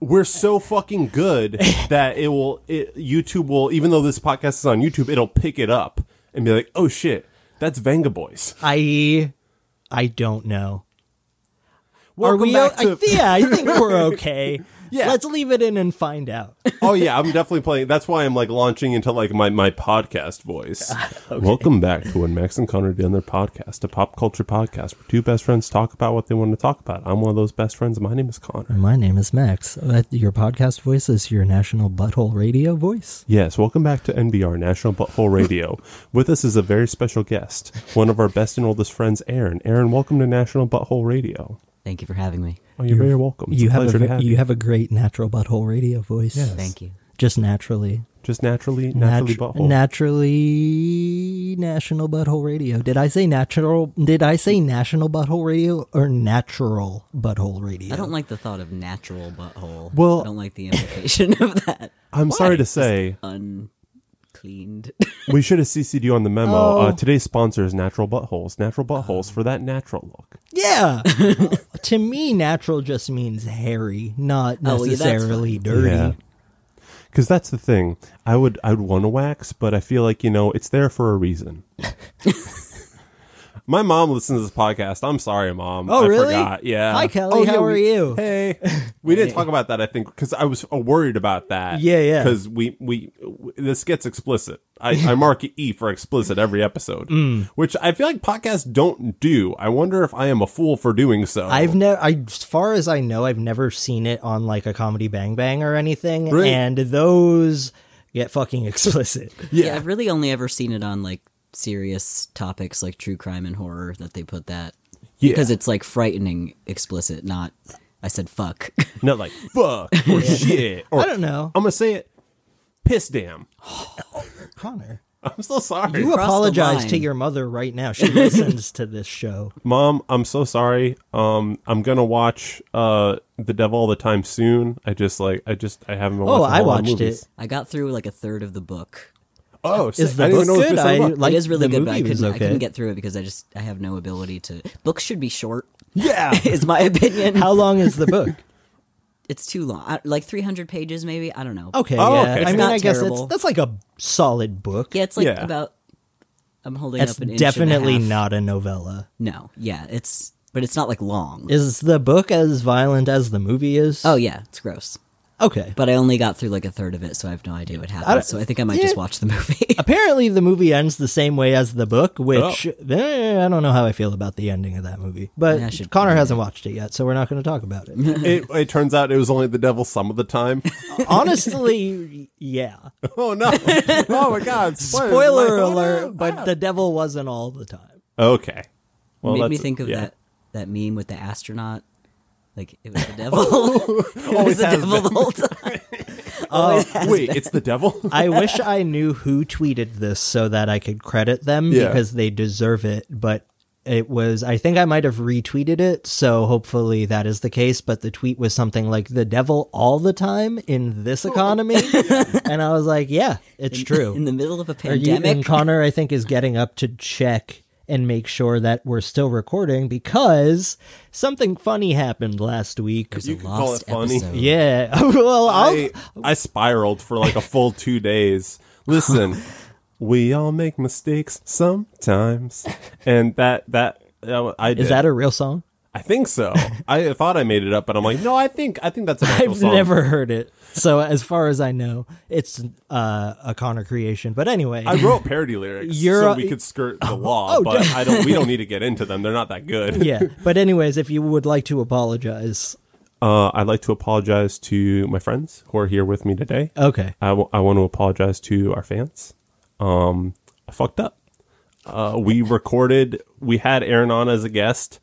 we're so fucking good that it will, it, YouTube will, even though this podcast is on YouTube, it'll pick it up and be like, oh shit, that's Vengaboys. I I don't know. Are we? I, yeah, I think we're okay. Yeah. let's leave it in and find out. oh yeah, I'm definitely playing. That's why I'm like launching into like my my podcast voice. Welcome back to when Max and Connor did their podcast, a pop culture podcast where two best friends talk about what they want to talk about. I'm one of those best friends. My name is Connor. My name is Max. Uh, Your podcast voice is your national butthole radio voice. Yes, welcome back to NBR National Butthole Radio. With us is a very special guest, one of our best and oldest friends, Aaron. Aaron, welcome to National Butthole Radio. Thank you for having me. Oh, you're, very welcome. It's you a have a to have you you. have a great natural butthole radio voice. Yes. Thank you. Just naturally. Just naturally, naturally Natu- butthole. naturally national butthole radio. Did I say natural? Did I say national butthole radio or natural butthole radio? I don't like the thought of natural butthole. Well- I don't like the implication of that. I'm sorry to say, Uncleaned. we should have CC'd you on the memo. Oh. Uh, today's sponsor is Natural Buttholes. Natural Buttholes for that natural look. Yeah. to me, natural just means hairy, not Oh, yeah, that's necessarily dirty. Yeah. Because that's the thing. I would I would want to wax, but I feel like you know it's there for a reason. My mom listens to this podcast. I'm sorry, mom. Oh, I really? forgot. Yeah. Hi, Kelly. Oh, yeah, How are we- you? Hey. We didn't talk about that. I think because I was uh, worried about that. Yeah, yeah. Because we we w- this gets explicit. I, I mark E for explicit every episode, Mm. which I feel like podcasts don't do. I wonder if I am a fool for doing so. I've never, I, as far as I know, I've never seen it on like a comedy Bang Bang or anything, Really? and those get fucking explicit. yeah. I've really only ever seen it on like serious topics like true crime and horror that they put that. Yeah. Because it's like frightening explicit, not I said fuck. not like fuck or shit or I don't know, I'm gonna say it. Piss damn. Connor. I'm so sorry. You crossed apologize to your mother right now. She listens to this show. Mom, I'm so sorry. Um, I'm gonna watch uh The Devil All the Time soon. I just like I just I haven't been Oh, I watched it. I got through like a third of the book. Oh, Is sick. the I book know good? based on a I book. like it is really good, but I couldn't, was I couldn't get through it because I just I have no ability to. Books should be short, Yeah. is my opinion. How long is the book? it's too long, I, like 300 pages, maybe. I don't know. Okay, Oh, yeah. okay. I It's mean, not I guess it's, terrible. that's like a solid book. Yeah, it's like Yeah. about. I'm holding It's up an inch It's definitely and a half. not a novella. No, yeah, it's but it's not like long. Is the book as violent as the movie is? oh yeah, it's gross. Okay. But I only got through like a third of it, so I have no idea what happened. don't- so I think I might yeah. just watch the movie. Apparently, the movie ends the same way as the book, which Oh. eh, I don't know how I feel about the ending of that movie. But Yeah, I Connor hasn't watched it yet, so we're not going to talk about it. it, it turns out it was only the devil some of the time. Honestly, yeah. oh no! Oh my god! Spoilers. Spoiler Like, oh, alert, no. but the devil wasn't all the time. okay. Well, made me think of yeah. that that meme with the astronaut. Like it was the devil. it was the has devil the been. whole time. Uh, wait, it's the devil. I wish I knew who tweeted this so that I could credit them Yeah. because they deserve it, but it was I think I might have retweeted it, so hopefully that is the case, but the tweet was something like the devil all the time in this oh. economy. and I was like, yeah, it's true. In the middle of a Are you- pandemic. and Connor I think is getting up to check and make sure that we're still recording because something funny happened last week. You could call it funny. episode. Yeah. well, I I spiraled for like a full two days. Listen, we all make mistakes sometimes, and that that, that I did. is that a real song? I think so. I thought I made it up, but I'm like, no, I think I think that's An I've song. never heard it. So as far as I know, it's uh, a Connor creation. But anyway, I wrote parody lyrics so we could skirt the law, oh, but I don't. We don't need to get into them. They're not that good. yeah. But anyways, if you would like to apologize, Uh, I'd like to apologize to my friends who are here with me today. okay. I, w- I want to apologize to our fans. Um, I fucked up. Uh, we recorded. We had Aaron on as a guest,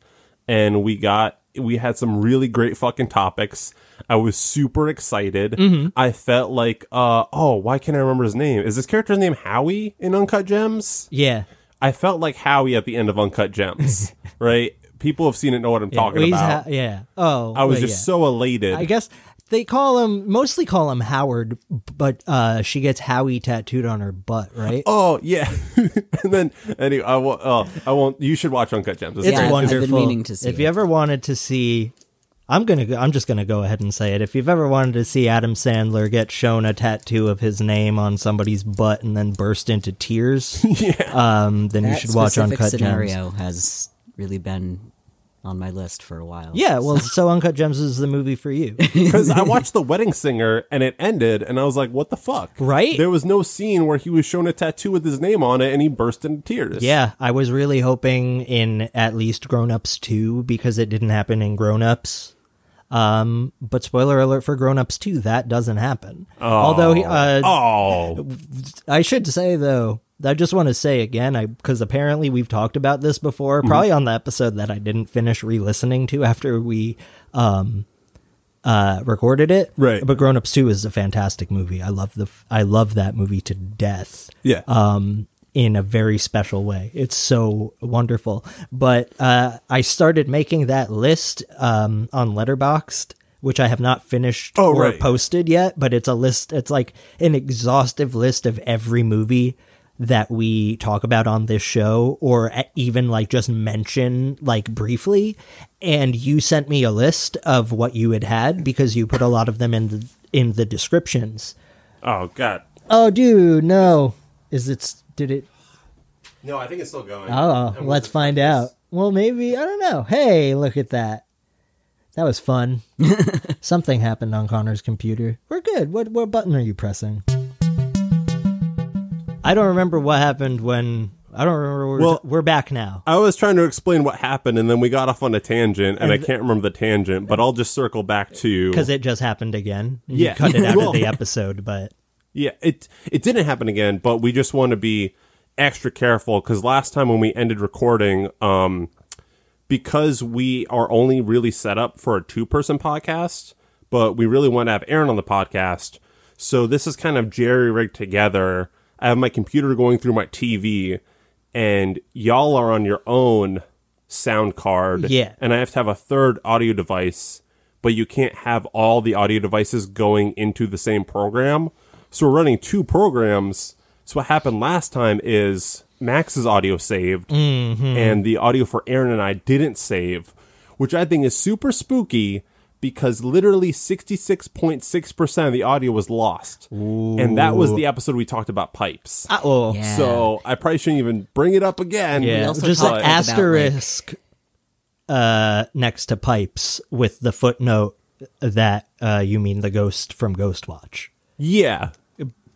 and we got we had some really great fucking topics. I was super excited. I felt like, uh, oh, why can't I remember his name? Is this character's name Howie in Uncut Gems? Yeah. I felt like Howie at the end of Uncut Gems, right? People have seen it, know what I'm talking about. ha- yeah. Oh, I was well, just yeah. so elated. I guess they call him mostly call him Howard, but uh, she gets Howie tattooed on her butt, right? Oh yeah, and then anyway, I won't. Oh, I won't. You should watch Uncut Gems. it's Yeah, I've- I've been wonderful. meaning to see if you ever wanted to see, I'm gonna. I'm just gonna go ahead and say it. If you've ever wanted to see Adam Sandler get shown a tattoo of his name on somebody's butt and then burst into tears, yeah, um, then you should watch specific Uncut Gems. scenario has really been on my list for a while. Yeah, well, so Uncut Gems is the movie for you. because I watched The Wedding Singer and it ended, and I was like, "What the fuck?" Right? There was no scene where he was shown a tattoo with his name on it, and he burst into tears. Yeah, I was really hoping in at least Grown Ups 2 because it didn't happen in Grown Ups. Um, but spoiler alert for Grown Ups 2, that doesn't happen. Although, uh, Oh, I should say though, I just want to say again, I because apparently we've talked about this before, probably on the episode that I didn't finish re-listening to after we um uh recorded it. Right. But Grown Ups 2 is a fantastic movie. I love the I love that movie to death yeah. um, in a very special way. It's so wonderful. But uh, I started making that list um, on Letterboxd, which I have not finished Oh, or right. posted yet. But it's a list. It's like an exhaustive list of every movie that we talk about on this show or even like just mention like briefly and you sent me a list of what you had had because you put a lot of them in the in the descriptions oh God. oh dude no is it did it No, I think it's still going. Oh, let's find out. Well, maybe I don't know. Hey, look at that. That was fun. Something happened on Connor's computer. We're good. What what button are you pressing? I don't remember what happened when. I don't remember. We're, Well- we're back now. I was trying to explain what happened, and then we got off on a tangent, and, I can't remember the tangent, but I'll just circle back to Because it just happened again. You Yeah. cut it out Well- of the episode, but Yeah, it it didn't happen again, but we just want to be extra careful because last time when we ended recording, um, because we are only really set up for a two person podcast, but we really want to have Aaron on the podcast. So this is kind of jerry rigged together. I have my computer going through my TV, and y'all are on your own sound card. Yeah. And I have to have a third audio device, but you can't have all the audio devices going into the same program. So we're running two programs. So what happened last time is Max's audio saved, and the audio for Aaron and I didn't save, which I think is super spooky because literally 66.6% of the audio was lost. And that was the episode we talked about pipes. oh Yeah. So I probably shouldn't even bring it up again. yeah, just talked an about, like- asterisk uh, next to pipes with the footnote that uh, you mean the ghost from Ghostwatch. Yeah.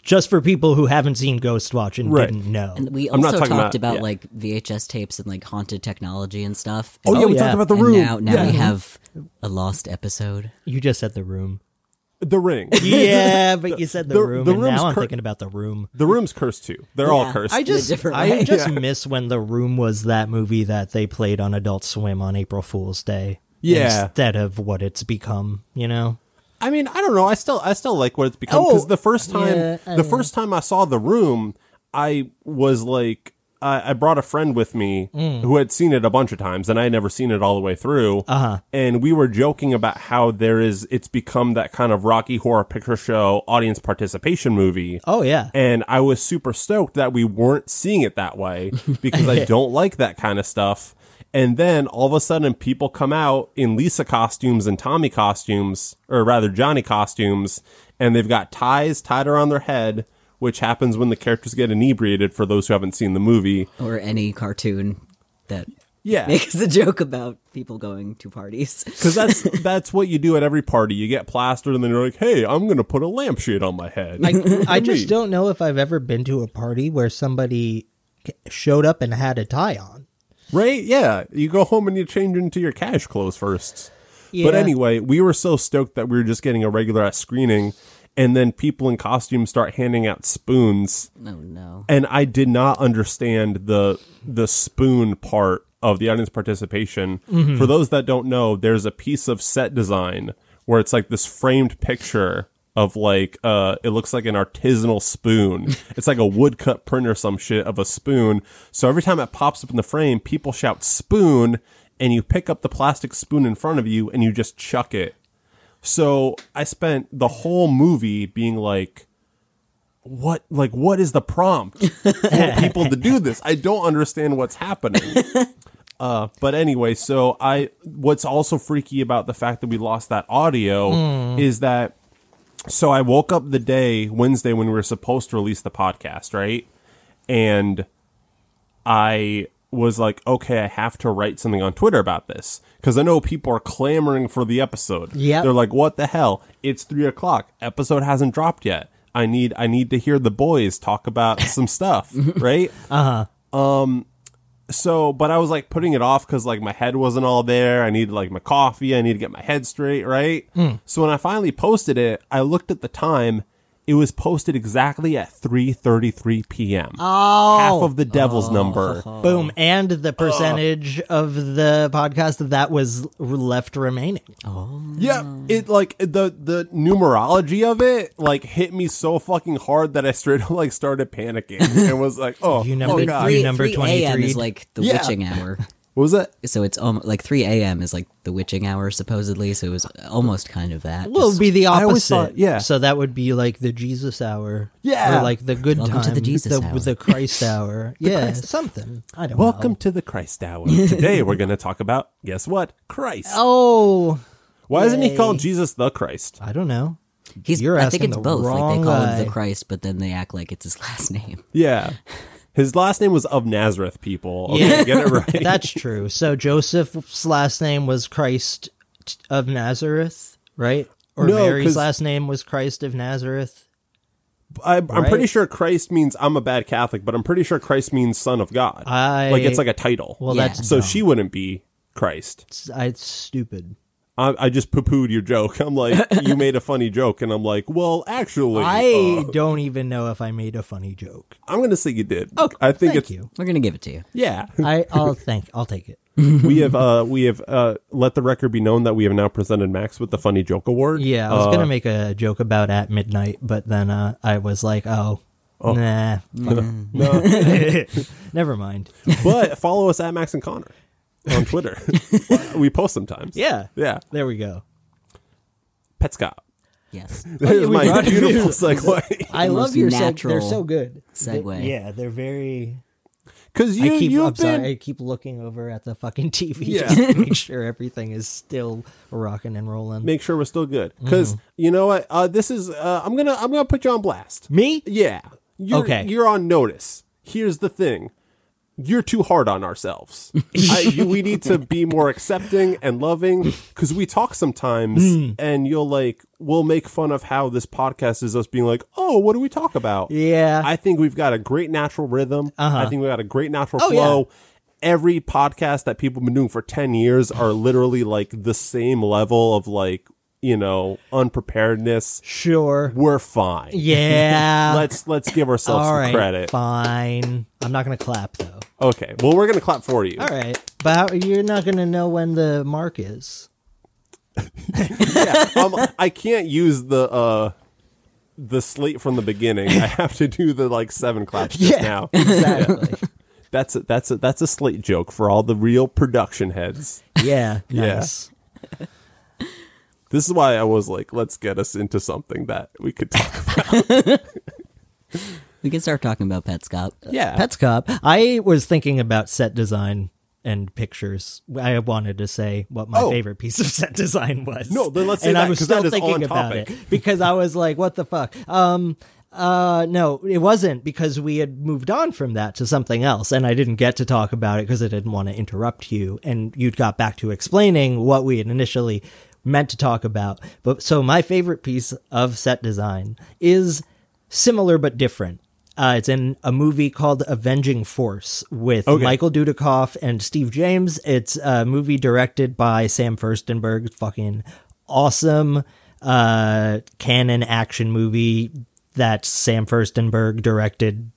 just for people who haven't seen Ghostwatch and Right. didn't know. And we I'm not also talking talked about- about, yeah. like VHS tapes and like haunted technology and stuff. Oh, yeah, we yeah. talked about the and room. now now yeah. we have a lost episode. you just said the room. the ring. Yeah, but you said the, the- room, the and room's now I'm cur- thinking about the room. The room's cursed too. They're all Yeah. cursed. I just, different I way. just Yeah. miss when the room was that movie that they played on Adult Swim on April Fool's Day. Yeah. instead of what it's become. You know, I mean, I don't know. I still, I still like what it's become because Oh, the first time, yeah, the first time I saw the room, I was like, I, I brought a friend with me who had seen it a bunch of times, and I had never seen it all the way through. Uh-huh. And we were joking about how there is, it's become that kind of Rocky Horror Picture Show audience participation movie. oh yeah, And I was super stoked that we weren't seeing it that way because I don't like that kind of stuff. And then all of a sudden, people come out in Lisa costumes and Tommy costumes, or rather Johnny costumes, and they've got ties tied around their head, which happens when the characters get inebriated. For those who haven't seen the movie, or any cartoon that yeah, makes a joke about people going to parties. because that's that's what you do at every party. You get plastered, and then you're like, "Hey, I'm gonna put a lampshade on my head." I, I just don't know if I've ever been to a party where somebody showed up and had a tie on. Right? Yeah. You go home and you change into your cash clothes first. But anyway, we were so stoked that we were just getting a regular ass screening, and then people in costumes start handing out spoons, No, no. and I did not understand the the spoon part of the audience participation. Mm-hmm. For those that don't know, there's a piece of set design where it's like this framed picture of like uh it looks like an artisanal spoon. it's like a woodcut print or some shit of a spoon. So every time it pops up in the frame, people shout spoon and you pick up the plastic spoon in front of you and you just chuck it. So I spent the whole movie being like what like what is the prompt for people to do this? I don't understand what's happening. Uh, but anyway, so I what's also freaky about the fact that we lost that audio is that so I woke up the day Wednesday when we were supposed to release the podcast, right? And I was like, okay, I have to write something on Twitter about this because I know people are clamoring for the episode. Yeah, they're like, what the hell? It's three o'clock. Episode hasn't dropped yet. I need I need to hear the boys talk about some stuff, right? Uh huh. So but i was like putting it off because like my head wasn't all there. I needed like my coffee. I need to get my head straight right? Hmm. So when i finally posted it i looked at the time it was posted exactly at 3.33 p.m Oh. half of the devil's oh. number Boom. And the percentage of the podcast that was left remaining. Oh. Yeah it like the the numerology of it like hit me so fucking hard that i straight up like started panicking and was like oh, You oh numbered god three- Three, number 3 a.m. is like the Yeah. witching hour. what was that So it's almost like 3 a.m. is like the witching hour, supposedly. So it was almost kind of that. Well, it'd be the I always opposite. thought- yeah. So that would be like the Jesus hour. Yeah. Or like the good Welcome time. to the Jesus the, hour. The Christ hour. yeah. Something. I don't know. welcome to the christ hour today we're gonna talk about guess what christ Oh. Why isn't he called Jesus the Christ? I don't know. He's, You're I think asking it's the both. Like wrong they call him guy. the Christ, but then they act like it's his last name. Yeah. His last name was of Nazareth, people. Okay, get it right. That's true. So Joseph's last name was Christ of Nazareth, right? Or No, Mary's 'cause- last name was Christ of Nazareth. I, I'm Right? pretty sure Christ means I'm a bad Catholic, but I'm pretty sure Christ means Son of God. I- like it's like a title. Well, Yeah. that's so dumb. she wouldn't be Christ. It's, it's stupid. I, I just poo pooed your joke. I'm like, you made a funny joke, and I'm like, well, actually, I uh, don't even know if I made a funny joke. I'm gonna say you did. Okay, I think thank it's you. We're gonna give it to you. yeah. I, I'll think. I'll take it. we have uh we have uh let the record be known that we have now presented Max with the funny joke award. Yeah, I was Uh, gonna make a joke about at midnight, but then uh, I was like, oh, nah, never mind. but follow us at Max and Connor on Twitter. we post sometimes. Yeah, Yeah. there we go. Petscop. Yes. There's we my brought beautiful segue. I The love most your seg- natural They're so good. segue. They- yeah, they're very. Because you, I keep. you've I'm been. sorry. I keep looking over at the fucking TV Yeah. just to make sure everything is still rocking and rolling. Make sure we're still good. Because Mm-hmm. you know what? Uh, this is. Uh, I'm gonna. I'm gonna put you on blast. Me? Yeah. You're, Okay. You're on notice. Here's the thing. You're too hard on ourselves. I, you, we need to be more accepting and loving because we talk sometimes Hmm. and you'll like, we'll make fun of how this podcast is us being like, oh, what do we talk about? Yeah. I think we've got a great natural rhythm. I think we've got a great natural Uh-huh. Oh, yeah. flow. Every podcast that people have been doing for 10 years are literally like the same level of like, you know, unpreparedness. sure. We're fine. Yeah. Let's let's give ourselves All some right. credit. Fine. I'm not gonna clap though. Okay. Well, we're gonna clap for you. All right, but how, you're not gonna know when the mark is. Um, I can't use the uh the slate from the beginning. I have to do the like seven claps just now. exactly. That's a, that's a, that's a slate joke for all the real production heads. yeah, Yeah. Nice. This is why I was like, let's get us into something that we could talk about. We can start talking about Petscop. Yeah. Petscop. I was thinking about set design and pictures. I wanted to say what my Oh. favorite piece of set design was. No, then let's say and that, I was still that is thinking about topic. it because I was like, "What the fuck?" Um, uh, no, it wasn't because we had moved on from that to something else, and I didn't get to talk about it because I didn't want to interrupt you, and you'd got back to explaining what we had initially meant to talk about. But so my favorite piece of set design is similar but different. Uh, it's in a movie called Avenging Force with Okay. Michael Dudikoff and Steve James. It's a movie directed by Sam Firstenberg. Fucking awesome uh, Cannon action movie that Sam Firstenberg directed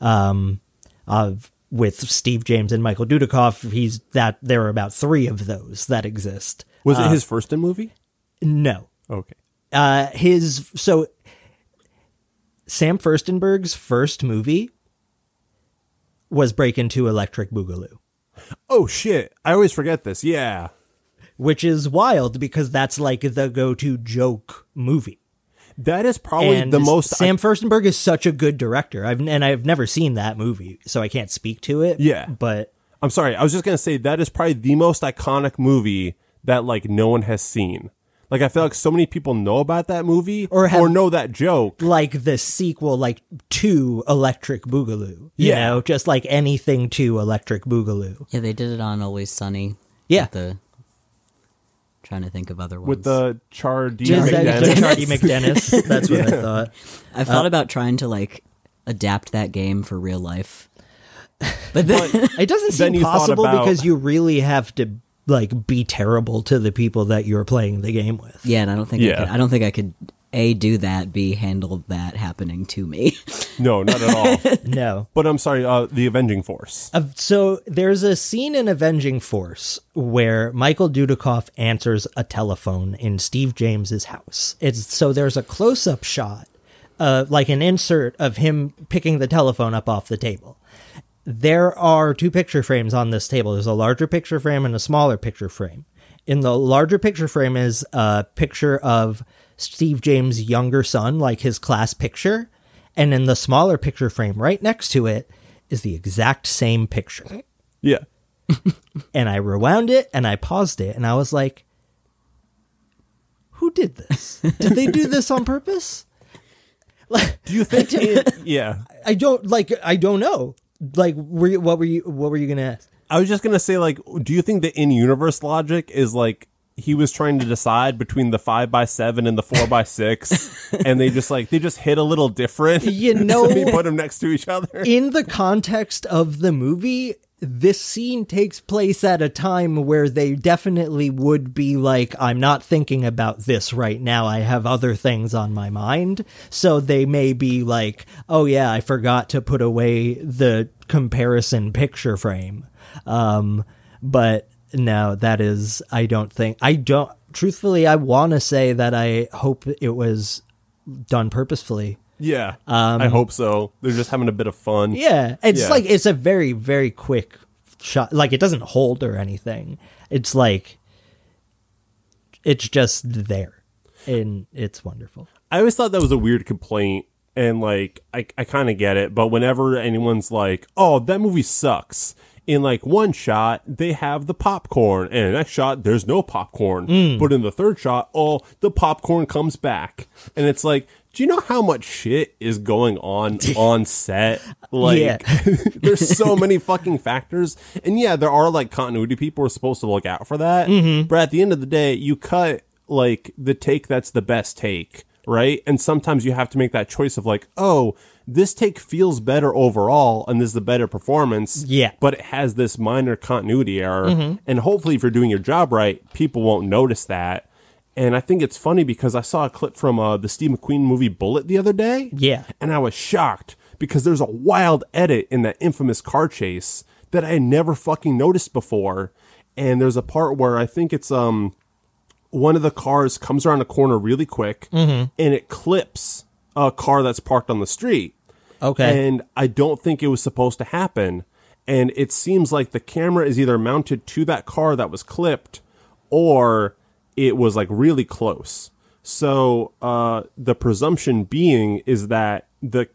um, of with Steve James and Michael Dudikoff, he's that there are about three of those that exist. Was it his first in movie? No, Okay. uh, his so Sam Firstenberg's first movie was Breakin' 2 Electric Boogaloo, Oh shit! I always forget this. Yeah. which is wild because that's like the go-to joke movie. That is probably and the most. Sam Firstenberg is such a good director. I've and I've never seen that movie, so I can't speak to it. Yeah. but I'm sorry. I was just gonna say that is probably the most iconic movie that like no one has seen. Like I feel like so many people know about that movie Or have- know that joke. like the sequel, like to Electric Boogaloo. You Yeah. know, just like anything to Electric Boogaloo. Yeah, they did it on Always Sunny. Yeah. With the trying to think of other ones. With the Chardy Just that- McDennis. Charlie MacDennis. That's what I thought. I Uh, thought about trying to like adapt that game for real life. But then It doesn't seem you possible about- because you really have to like be terrible to the people that you're playing the game with. yeah, and I don't think I, could, I don't think I could a do that, b handle that happening to me. No, not at all. No. but I'm sorry. Uh, the Avenging Force. Uh, So there's a scene in Avenging Force where Michael Dudikoff answers a telephone in Steve James's house. It's so there's a close-up shot, uh, like an insert of him picking the telephone up off the table. There are two picture frames on this table. There's a larger picture frame and a smaller picture frame. In the larger picture frame is a picture of Steve James' younger son, like his class picture. And in the smaller picture frame right next to it is the exact same picture. Yeah. And I rewound it and I paused it and I was like, who did this? Did they do this on purpose? Like, Do you think? it, yeah. I don't like. I don't know. Like, were you, what were you? What were you gonna ask? I was just gonna say, like, do you think the in-universe logic is like he was trying to decide between the five by seven and the four by six, and they just like they just hit a little different. You so know- he put them next to each other. In the context of the movie, this scene takes place at a time where they definitely would be like, I'm not thinking about this right now. I have other things on my mind. So they may be like, oh yeah, I forgot to put away the comparison picture frame. Um, but no, that is, I don't think, I don't, truthfully, I want to say that I hope it was done purposefully. Yeah, I hope so. They're just having a bit of fun. Um, Yeah, it's Yeah. like it's a very very quick shot. Like it doesn't hold or anything. It's like it's just there, and it's wonderful. I always thought that was a weird complaint, and like I, I kind of get it. But whenever anyone's like, "Oh, that movie sucks," in like one shot they have the popcorn, and in the next shot there's no popcorn, but in the third shot, oh, the popcorn comes back, and it's like. Do you know how much shit is going on on set? Like, Yeah. there's so many fucking factors. And yeah, there are like continuity people who are supposed to look out for that. Mm-hmm. But at the end of the day, you cut like the take that's the best take, right? And sometimes you have to make that choice of like, oh, this take feels better overall and this is the better performance. Yeah. But it has this minor continuity error. Mm-hmm. And hopefully, if you're doing your job right, people won't notice that. And I think it's funny because I saw a clip from uh, the Steve McQueen movie Bullitt the other day. Yeah. And I was shocked because there's a wild edit in that infamous car chase that I had never fucking noticed before. And there's a part where I think it's um one of the cars comes around a corner really quick and it clips a car that's parked on the street. Okay, And I don't think it was supposed to happen. And it seems like the camera is either mounted to that car that was clipped or it was like really close. So uh, the presumption being is that the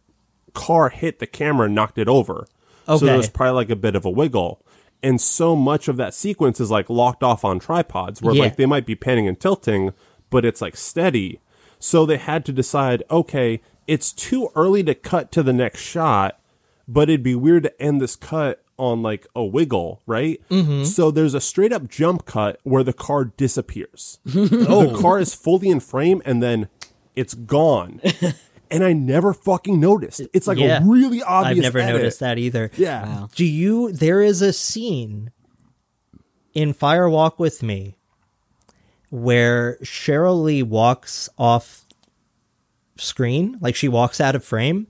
car hit the camera and knocked it over. So Okay. there was probably like a bit of a wiggle. And so much of that sequence is like locked off on tripods where Yeah. like they might be panning and tilting, but it's like steady. So they had to decide, okay, it's too early to cut to the next shot, but it'd be weird to end this cut on like a wiggle, right? Mm-hmm. So there's a straight up jump cut where the car disappears. The car is fully in frame and then it's gone. and I never fucking noticed. It's like Yeah. a really obvious. I've never edit. noticed that either. Yeah. Wow. Do you? There is a scene in Fire Walk with Me where Sheryl Lee walks off screen, like she walks out of frame,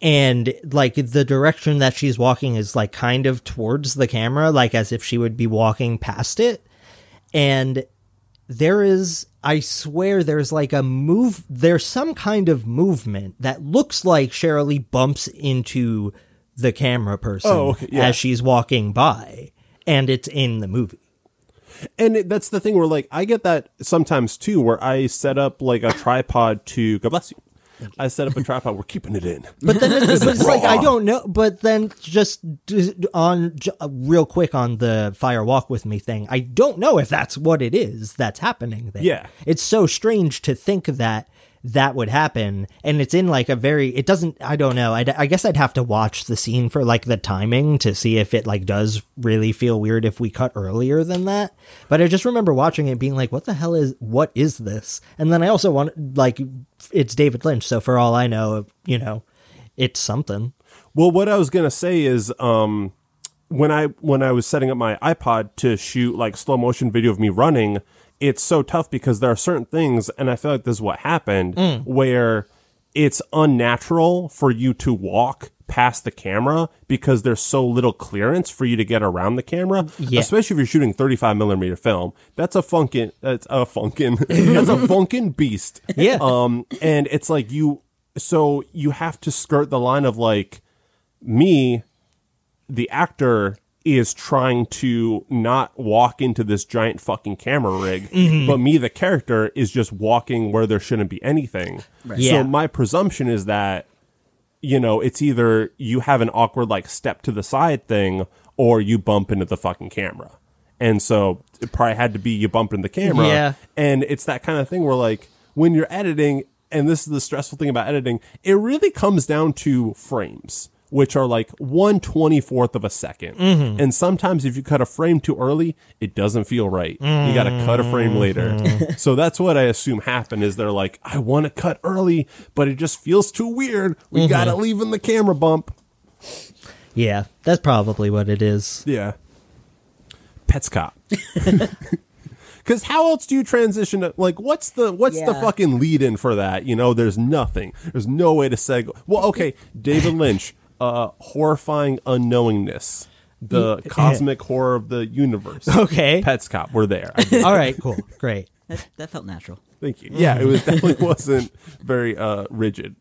and like the direction that she's walking is like kind of towards the camera, like as if she would be walking past it. And there is, I swear, there's like a move, there's some kind of movement that looks like Sheryl bumps into the camera person Oh, yeah. as she's walking by, and it's in the movie. And it, that's the thing where like I get that sometimes too, where I set up like a tripod to God bless you. I set up a tripod. We're keeping it in. But then it's, but it's like I don't know. But then just on uh, real quick on the fire walk with me thing, I don't know if that's what it is that's happening there. Yeah. it's so strange to think that that would happen, and it's in like a very. It doesn't. I don't know. I, I guess I'd have to watch the scene for like the timing to see if it like does really feel weird if we cut earlier than that. But I just remember watching it being like, "What the hell is? What is this?" And then I also want like it's David Lynch, so for all I know, you know, it's something. Well, what I was gonna say is, um, when I when I was setting up my iPod to shoot like slow motion video of me running, it's so tough because there are certain things, and I feel like this is what happened, where it's unnatural for you to walk past the camera because there's so little clearance for you to get around the camera, Yeah. especially if you're shooting 35 millimeter film. That's a funkin', that's a funkin', that's a funkin' beast. Yeah. Um, and it's like you, so you have to skirt the line of like me, the actor is trying to not walk into this giant fucking camera rig, mm-hmm. but me, the character, is just walking where there shouldn't be anything. Yeah. So my presumption is that, you know, it's either you have an awkward like step to the side thing or you bump into the fucking camera. And so it probably had to be you bump into the camera. Yeah. And it's that kind of thing where like when you're editing, and this is the stressful thing about editing, it really comes down to frames, which are like one twenty fourth of a 2nd mm-hmm. And sometimes if you cut a frame too early, it doesn't feel right. You got to cut a frame mm-hmm. later. so that's what I assume happened. Is they're like, I want to cut early, but it just feels too weird. We mm-hmm. got to leave in the camera bump. Yeah, that's probably what it is. Yeah. Petscop. Because how else do you transition? To, like, what's the what's the fucking lead in for that? You know, there's nothing. There's no way to segue. Well, okay, David Lynch, uh, horrifying unknowingness, the cosmic horror of the universe. Okay. Petscop, we're there. I did- All right, cool. Great. That, that felt natural. Thank you. Yeah, it was definitely wasn't very uh, rigid.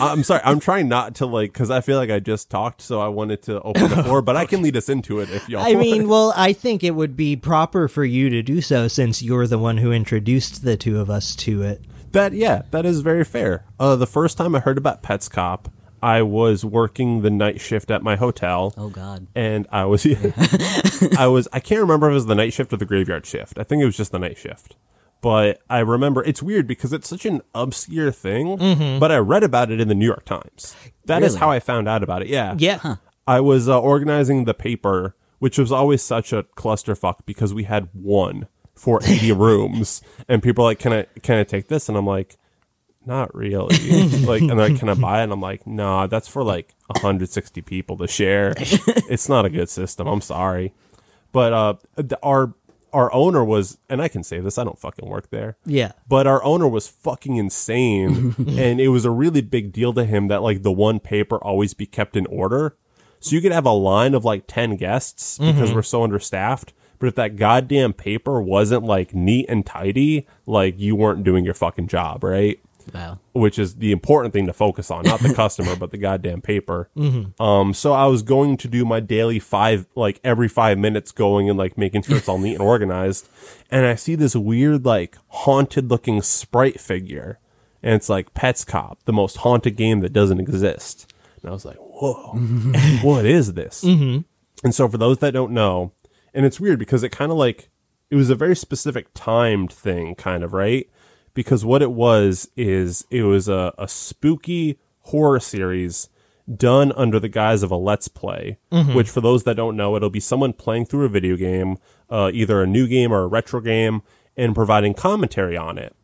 I'm sorry. I'm trying not to like because I feel like I just talked, so I wanted to open the floor, but I can lead us into it if y'all. I want. mean, well, I think it would be proper for you to do so since you're the one who introduced the two of us to it. That yeah, that is very fair. Uh, the first time I heard about Petscop, I was working the night shift at my hotel. Oh God. and I was I was I can't remember if it was the night shift or the graveyard shift. I think it was just the night shift. But I remember it's weird because it's such an obscure thing, but I read about it in the New York Times. That is Really? how I found out about it. Yeah. Yeah. I was uh, organizing the paper, which was always such a clusterfuck because we had one for 80 rooms and people are like, "Can I can I take this?" And I'm like, not really. like, and they're like, can I buy it? And I'm like, nah, that's for like 160 people to share. it's not a good system. I'm sorry. But uh, our our owner was, and I can say this, I don't fucking work there. Yeah. But our owner was fucking insane, and it was a really big deal to him that like the one paper always be kept in order. So you could have a line of like 10 guests because we're so understaffed. But if that goddamn paper wasn't like neat and tidy, like you weren't doing your fucking job, right? Wow. which is the important thing to focus on, not the customer, but the goddamn paper. Um, so I was going to do my daily five, like every five minutes, going and like making sure it's all neat and organized. And I see this weird, like haunted looking sprite figure, and it's like Petscop, the most haunted game that doesn't exist. And I was like, whoa, what is this? And so for those that don't know, and it's weird because it kind of like it was a very specific timed thing, kind of right. Because what it was is it was a, a spooky horror series done under the guise of a let's play. Which, for those that don't know, it'll be someone playing through a video game, uh, either a new game or a retro game, and providing commentary on it.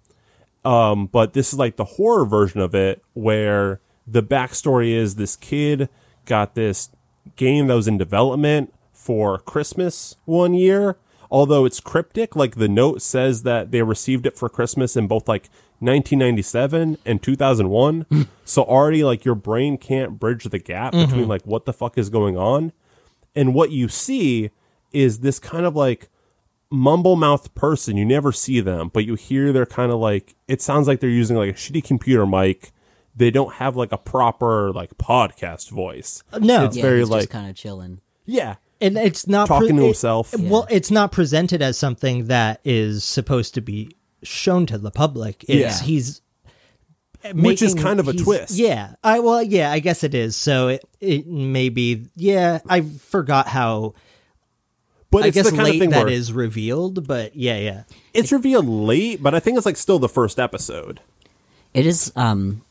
Um, but this is like the horror version of it where the backstory is this kid got this game that was in development for Christmas one year. although it's cryptic, like the note says that they received it for Christmas in both like 1997 and 2001. so already like your brain can't bridge the gap mm-hmm. between like what the fuck is going on and what you see is this kind of like mumble mouthed person. You never see them, but you hear they're kind of like it sounds like they're using like a shitty computer mic. They don't have like a proper like podcast voice. No. it's yeah, very like kind of chilling. yeah, and it's not talking to it- himself. Well, it's not presented as something that is supposed to be shown to the public. It's Yeah. he's Which is kind of a twist. Yeah, I well, yeah, I guess it is. So it it may be. Yeah, I forgot how. But I it's guess the kind late of thing that where is revealed, but yeah, yeah. it's revealed late, but I think it's like still the first episode. It is. Um,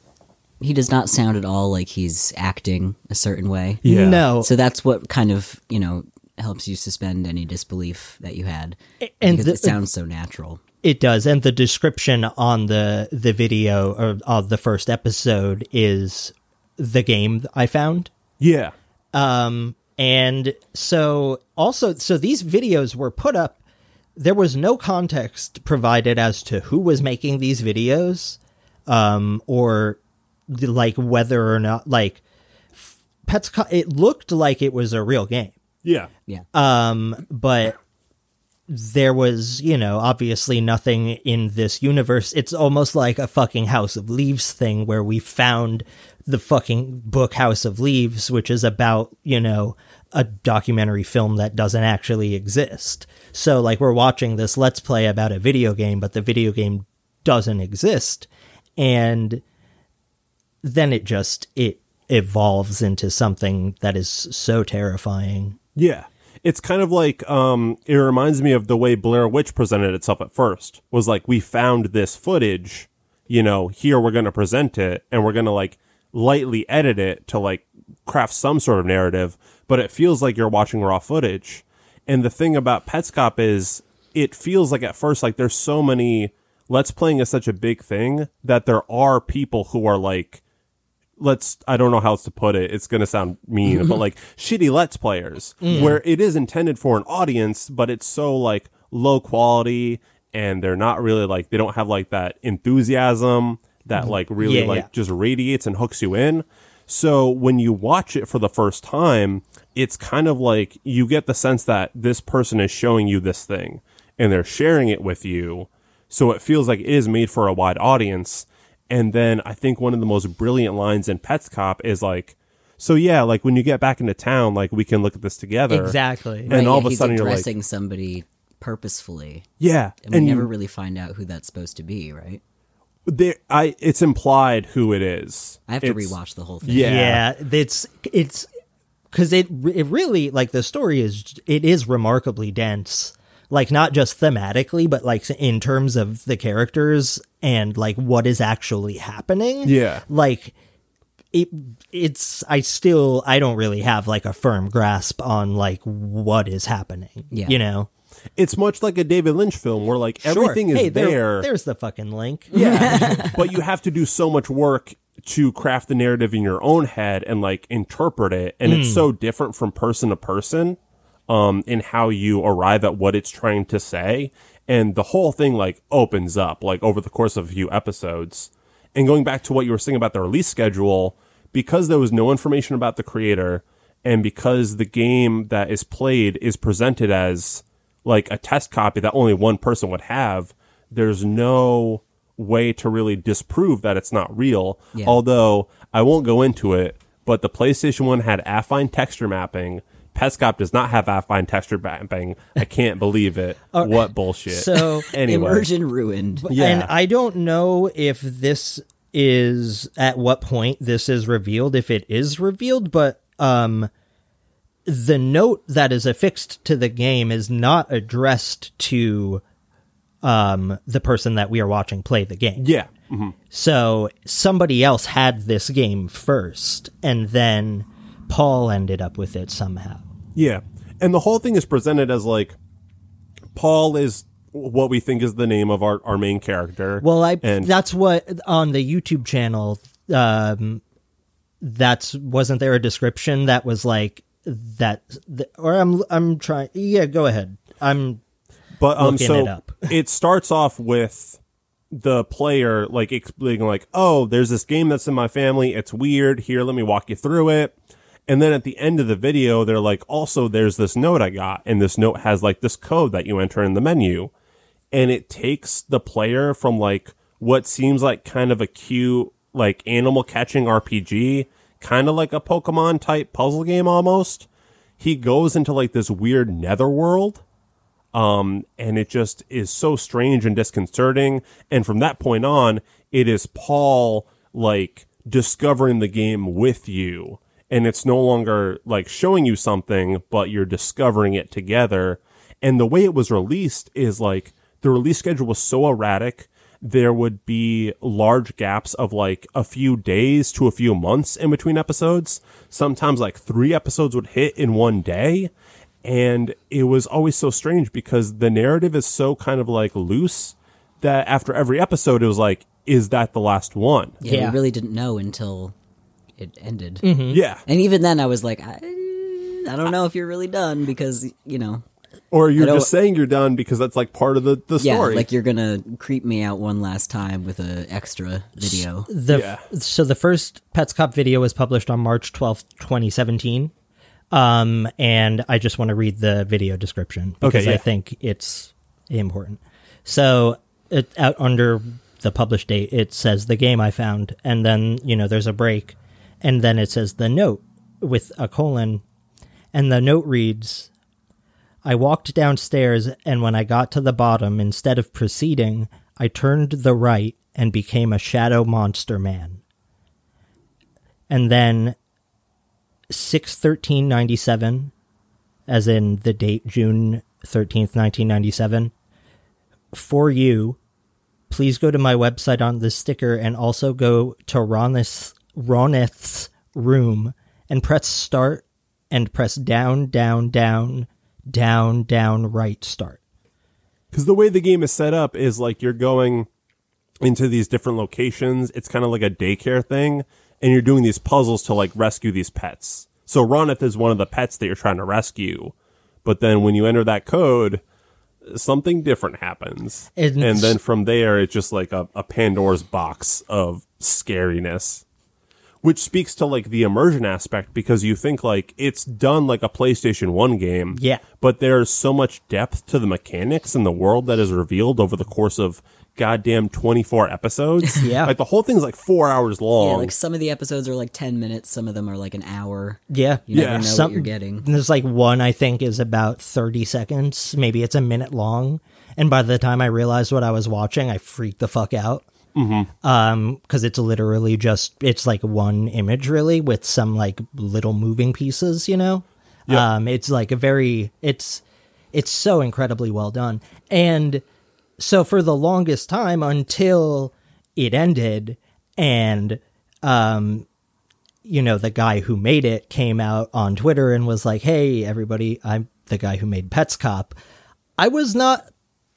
he does not sound at all like he's acting a certain way. Yeah. No, So that's what kind of you know helps you suspend any disbelief that you had, and because the- it sounds so natural. It does, and the description on the the video or of the first episode is the game I found. Yeah. Um, and so also, so these videos were put up. There was no context provided as to who was making these videos, um, or the, like whether or not like Pets. It looked like it was a real game. Yeah. Yeah. Um, but there was, you know, obviously nothing in this universe. It's almost like a fucking House of Leaves thing where we found the fucking book House of Leaves, which is about, you know, a documentary film that doesn't actually exist. So, like, we're watching this Let's Play about a video game, but the video game doesn't exist. And then it just, it evolves into something that is so terrifying. Yeah. It's kind of like um it reminds me of the way Blair Witch presented itself at first. Was like we found this footage, you know, here we're going to present it and we're going to like lightly edit it to like craft some sort of narrative, but it feels like you're watching raw footage. And the thing about Petscop is it feels like at first like there's so many let's playing is such a big thing that there are people who are like let's I don't know how else to put it. It's going to sound mean, but like shitty let's players mm. where it is intended for an audience, but it's so like low quality and they're not really like they don't have like that enthusiasm that like really Yeah, like yeah. just radiates and hooks you in. So when you watch it for the first time, it's kind of like you get the sense that this person is showing you this thing and they're sharing it with you. So it feels like it is made for a wide audience. And then I think one of the most brilliant lines in Petscop is like, so yeah, like when you get back into town, like we can look at this together. Exactly. And Right, all yeah, of a he's sudden you're like, addressing somebody purposefully, yeah. and we And never you- really find out who that's supposed to be. Right? there, I, it's implied who it is. I have to It's- rewatch the whole thing. Yeah. yeah it's it's because it it really like the story is it is remarkably dense like not just thematically but like in terms of the characters and like what is actually happening Yeah. like it it's i still i don't really have like a firm grasp on like what is happening Yeah. you know It's much like a David Lynch film where like everything is hey, there- there. there's the fucking link Yeah. but you have to do so much work to craft the narrative in your own head and like interpret it. And it's mm. so different from person to person um, in how you arrive at what it's trying to say. And the whole thing like opens up like over the course of a few episodes. And going back to what you were saying about the release schedule, because there was no information about the creator and because the game that is played is presented as like a test copy that only one person would have, there's no way to really disprove that it's not real. Yeah. Although I won't go into it, but the PlayStation 1 had affine texture mapping. Petscop does not have affine texture mapping. I can't believe it. what bullshit. so anyway, Immersion ruined. Yeah. And I don't know if this is at what point this is revealed, if it is revealed, but um the note that is affixed to the game is not addressed to um the person that we are watching play the game. yeah. hmm So somebody else had this game first and then Paul ended up with it somehow. Yeah. And the whole thing is presented as like Paul is what we think is the name of our, our main character. Well, I and that's what on the YouTube channel. Um, that's wasn't there a description that was like that, th- or I'm I'm trying. Yeah, go ahead. I'm But um, looking so it up. it starts off with the player like explaining like, "Oh, there's this game that's in my family. It's weird. Here, let me walk you through it." And then at the end of the video, they're like, "Also, there's this note I got, and this note has like this code that you enter in the menu." And it takes the player from like what seems like kind of a cute like animal catching RPG, kind of like a Pokemon type puzzle game almost. He goes into like this weird netherworld um, and it just is so strange and disconcerting. And from that point on, it is Paul like discovering the game with you. And it's no longer like showing you something, but you're discovering it together. And the way it was released is like the release schedule was so erratic. There would be large gaps of like a few days to a few months in between episodes. Sometimes like three episodes would hit in one day and it was always so strange because the narrative is so kind of like loose that after every episode it was like is that the last one Yeah, Yeah. we really didn't know until it ended. yeah And even then, I was like, I, I don't know if you're really done because you know, or you're just saying you're done because that's like part of the, the yeah, story like you're gonna creep me out one last time with a extra video. The Yeah. so the first Petscop video was published on March twelfth, twenty seventeen. Um, and I just want to read the video description because yeah. I think it's important. So, it, out under the published date, it says the game I found, and then you know there's a break, and then it says the note with a colon, and the note reads, I walked downstairs, and when I got to the bottom, instead of proceeding, I turned the right and became a shadow monster man. And then six thirteen ninety seven, as in the date June thirteenth, nineteen ninety seven. For you, please go to my website on this sticker and also go to Roneth's Roneth's room and press start and press down, down, down, down, down, right, start. because the way the game is set up is like you're going into these different locations. It's kind of like a daycare thing and you're doing these puzzles to like rescue these pets. So roneth is one of the pets that you're trying to rescue. But then when you enter that code something different happens. And- and then from there it's just like a, a pandora's box of scariness which speaks to like the immersion aspect because you think like it's done like a PlayStation 1 game. Yeah. But there's so much depth to the mechanics and the world that is revealed over the course of goddamn 24 episodes. Yeah. Like the whole thing's like 4 hours long. Yeah, long. like some of the episodes are like ten minutes, some of them are like an hour. Yeah. You never Yeah. know Some- what you're getting. There's like one I think is about 30 seconds, maybe it's a minute long. And by the time I realized what I was watching, I freaked the fuck out. Mm-hmm. Um, because it's literally just it's like one image really with some like little moving pieces, you know. Um, it's like a very it's it's so incredibly well done, and so for the longest time until it ended, and um, you know, the guy who made it came out on Twitter and was like, "Hey, everybody, I'm the guy who made Petscop." I was not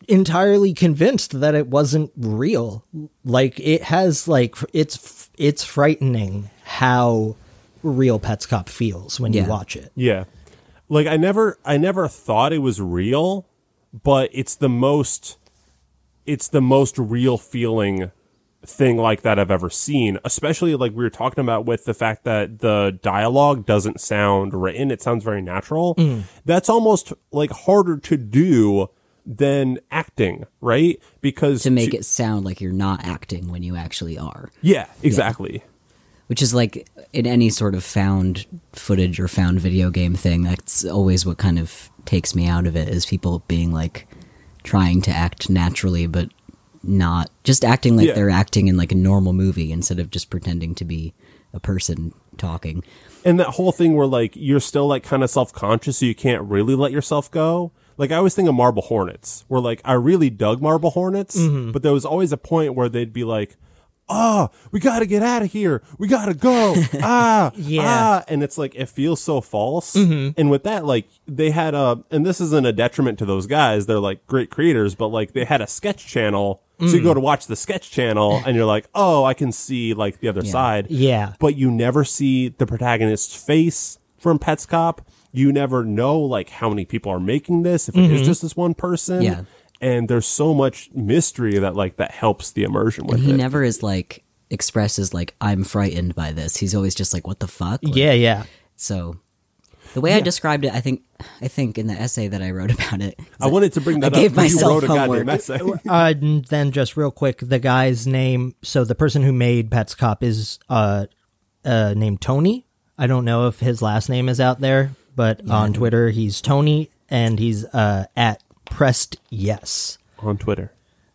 entirely convinced that it wasn't real. Like it has like it's it's frightening how real Petscop feels when Yeah. you watch it. Yeah. Like I never I never thought it was real, but it's the most it's the most real feeling thing like that I've ever seen, especially like we were talking about with the fact that the dialogue doesn't sound written, it sounds very natural. Mm. That's almost like harder to do than acting, right? Because To make it sound like you're not acting when you actually are. Yeah, exactly. Which is like in any sort of found footage or found video game thing, that's always what kind of takes me out of it is people being like trying to act naturally but not just acting like Yeah. they're acting in like a normal movie instead of just pretending to be a person talking. and that whole thing where like you're still like kind of self-conscious so you can't really let yourself go like i always think of marble hornets where like i really dug marble hornets but there was always a point where they'd be like oh we gotta get out of here. We gotta go. Ah Yeah. ah. And it's like it feels so false. And with that like they had a and this isn't a detriment to those guys they're like great creators but like they had a sketch channel. So you go to watch the sketch channel and you're like oh i can see like the other side. Yeah. but you never see the protagonist's face from Petscop. You never know like how many people are making this, if it is just this one person. Yeah. and there's so much mystery that like that helps the immersion with And he it. never is like expresses like I'm frightened by this. He's always just like what the fuck. Like, Yeah, yeah. So the way I described it, I think I think in the essay that I wrote about it, I wanted to bring that I up. gave but you myself wrote a homework. essay. Uh, and then just real quick, the guy's name. So the person who made Petscop is uh, uh, named Tony. I don't know if his last name is out there, but on Twitter he's Tony, and he's uh, at pressed yes. on Twitter.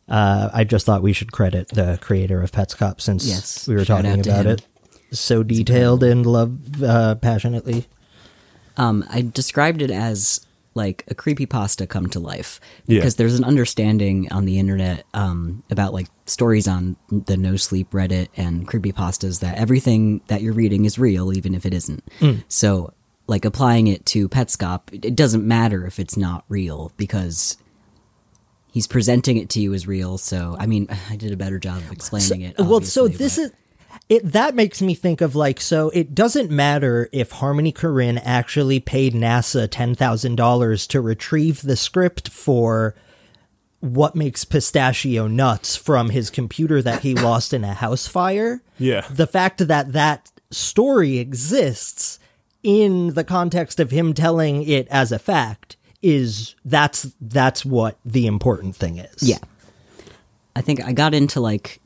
Uh, I just thought we should credit the creator of Petscop since Yes, we were shout talking about him. it so detailed and love uh, passionately. um, I described it as like a creepy pasta come to life Yeah. because there's an understanding on the internet um, about like stories on the no sleep reddit and creepy pastas that everything that you're reading is real even if it isn't so like applying it to petscop it- it doesn't matter if it's not real because he's presenting it to you as real so i mean i did a better job of explaining it well so this but- is it that makes me think of like so it doesn't matter if harmony korine actually paid nasa $10000 to retrieve the script for what makes pistachio nuts from his computer that he lost in a house fire Yeah. the fact that that story exists in the context of him telling it as a fact is that's that's what the important thing is Yeah. I think I got into like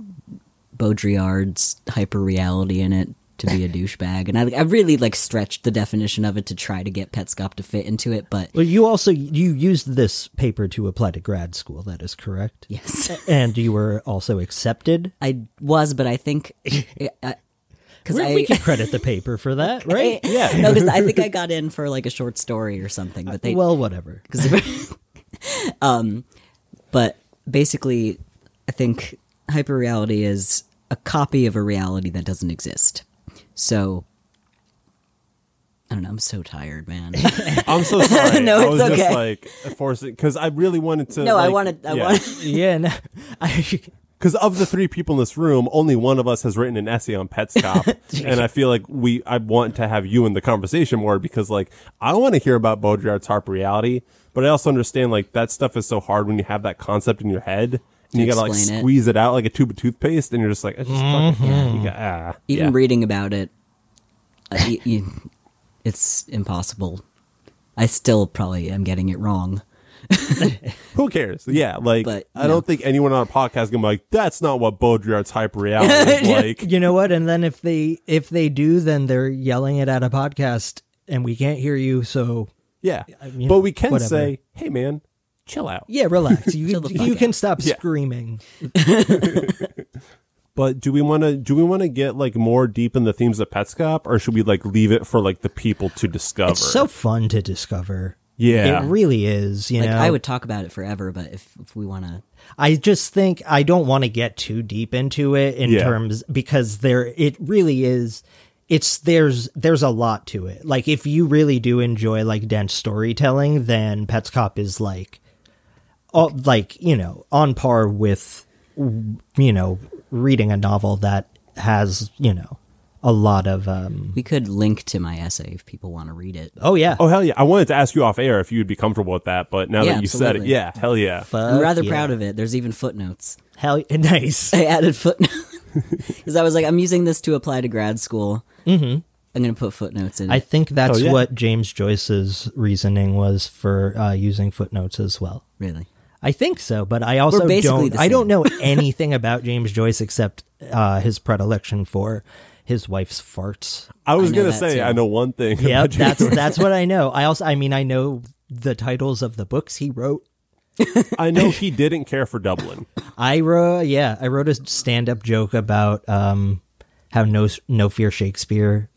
Baudrillard's hyper reality in it to be a douchebag, and I, I really like stretched the definition of it to try to get Petscop to fit into it. But Well, you also you used this paper to apply to grad school. That is correct. yes, And you were also accepted. I was, but I think because We, I we can credit the paper for that, right? yeah, no, because I think I got in for like a short story or something. But they well, whatever. Cause um, but basically, I think hyperreality is a copy of a reality that doesn't exist. So, I don't know. I'm so tired, man. I'm so sorry. No, I it's was okay. just like forcing because I really wanted to. no, I wanted. I yeah. wanted. Yeah, no, I, because of the three people in this room, only one of us has written an essay on Pet Petscop, and I feel like we I want to have you in the conversation more because like I want to hear about Baudrillard's hyper reality, but I also understand like that stuff is so hard when you have that concept in your head and you gotta like it. squeeze it. out like a tube of toothpaste, and you're just like, I just fucking, got, ah, Even yeah. reading about it, uh, it's impossible. I still probably am getting it wrong. Who cares? Yeah, like But, I you don't know. think anyone on a podcast gonna be like, that's not what Baudrillard's hyper reality is like. you know what? And then if they if they do, then they're yelling it at a podcast, and we can't hear you. So Yeah, you but know, we can whatever. say, hey man, chill out. yeah, relax. You the fuck you can stop Yeah. screaming. But do we want to do we want to get like more deep in the themes of Petscop, or should we like leave it for like the people to discover? It's so fun to discover. Yeah, It really is. You Like know, I would talk about it forever, but if if we want to, I just think I don't want to get too deep into it in Yeah. terms because there it really is it's there's there's a lot to it. Like if you really do enjoy like dense storytelling, then Petscop is like all, like, you know, on par with you know, reading a novel that has, you know, a lot of um we could link to my essay if people want to read it. Oh yeah. Oh hell yeah! I wanted to ask you off air if you'd be comfortable with that, but now Yeah, that you said it, yeah, hell yeah. I'm rather yeah. proud of it. There's even footnotes. Hell nice. I added footnotes because I was like, I'm using this to apply to grad school. Mm-hmm. I'm going to put footnotes in. I think that's Oh, yeah. what James Joyce's reasoning was for uh, using footnotes as well. really. I think so, but I also don't. I don't know anything about James Joyce except uh, his predilection for his wife's farts. I was I gonna say too. I know one thing. Yeah, that's that's what I know. I also, I mean, I know the titles of the books he wrote. I know he didn't care for Dublin. I wrote, yeah, I wrote a stand-up joke about um, how no no fear Shakespeare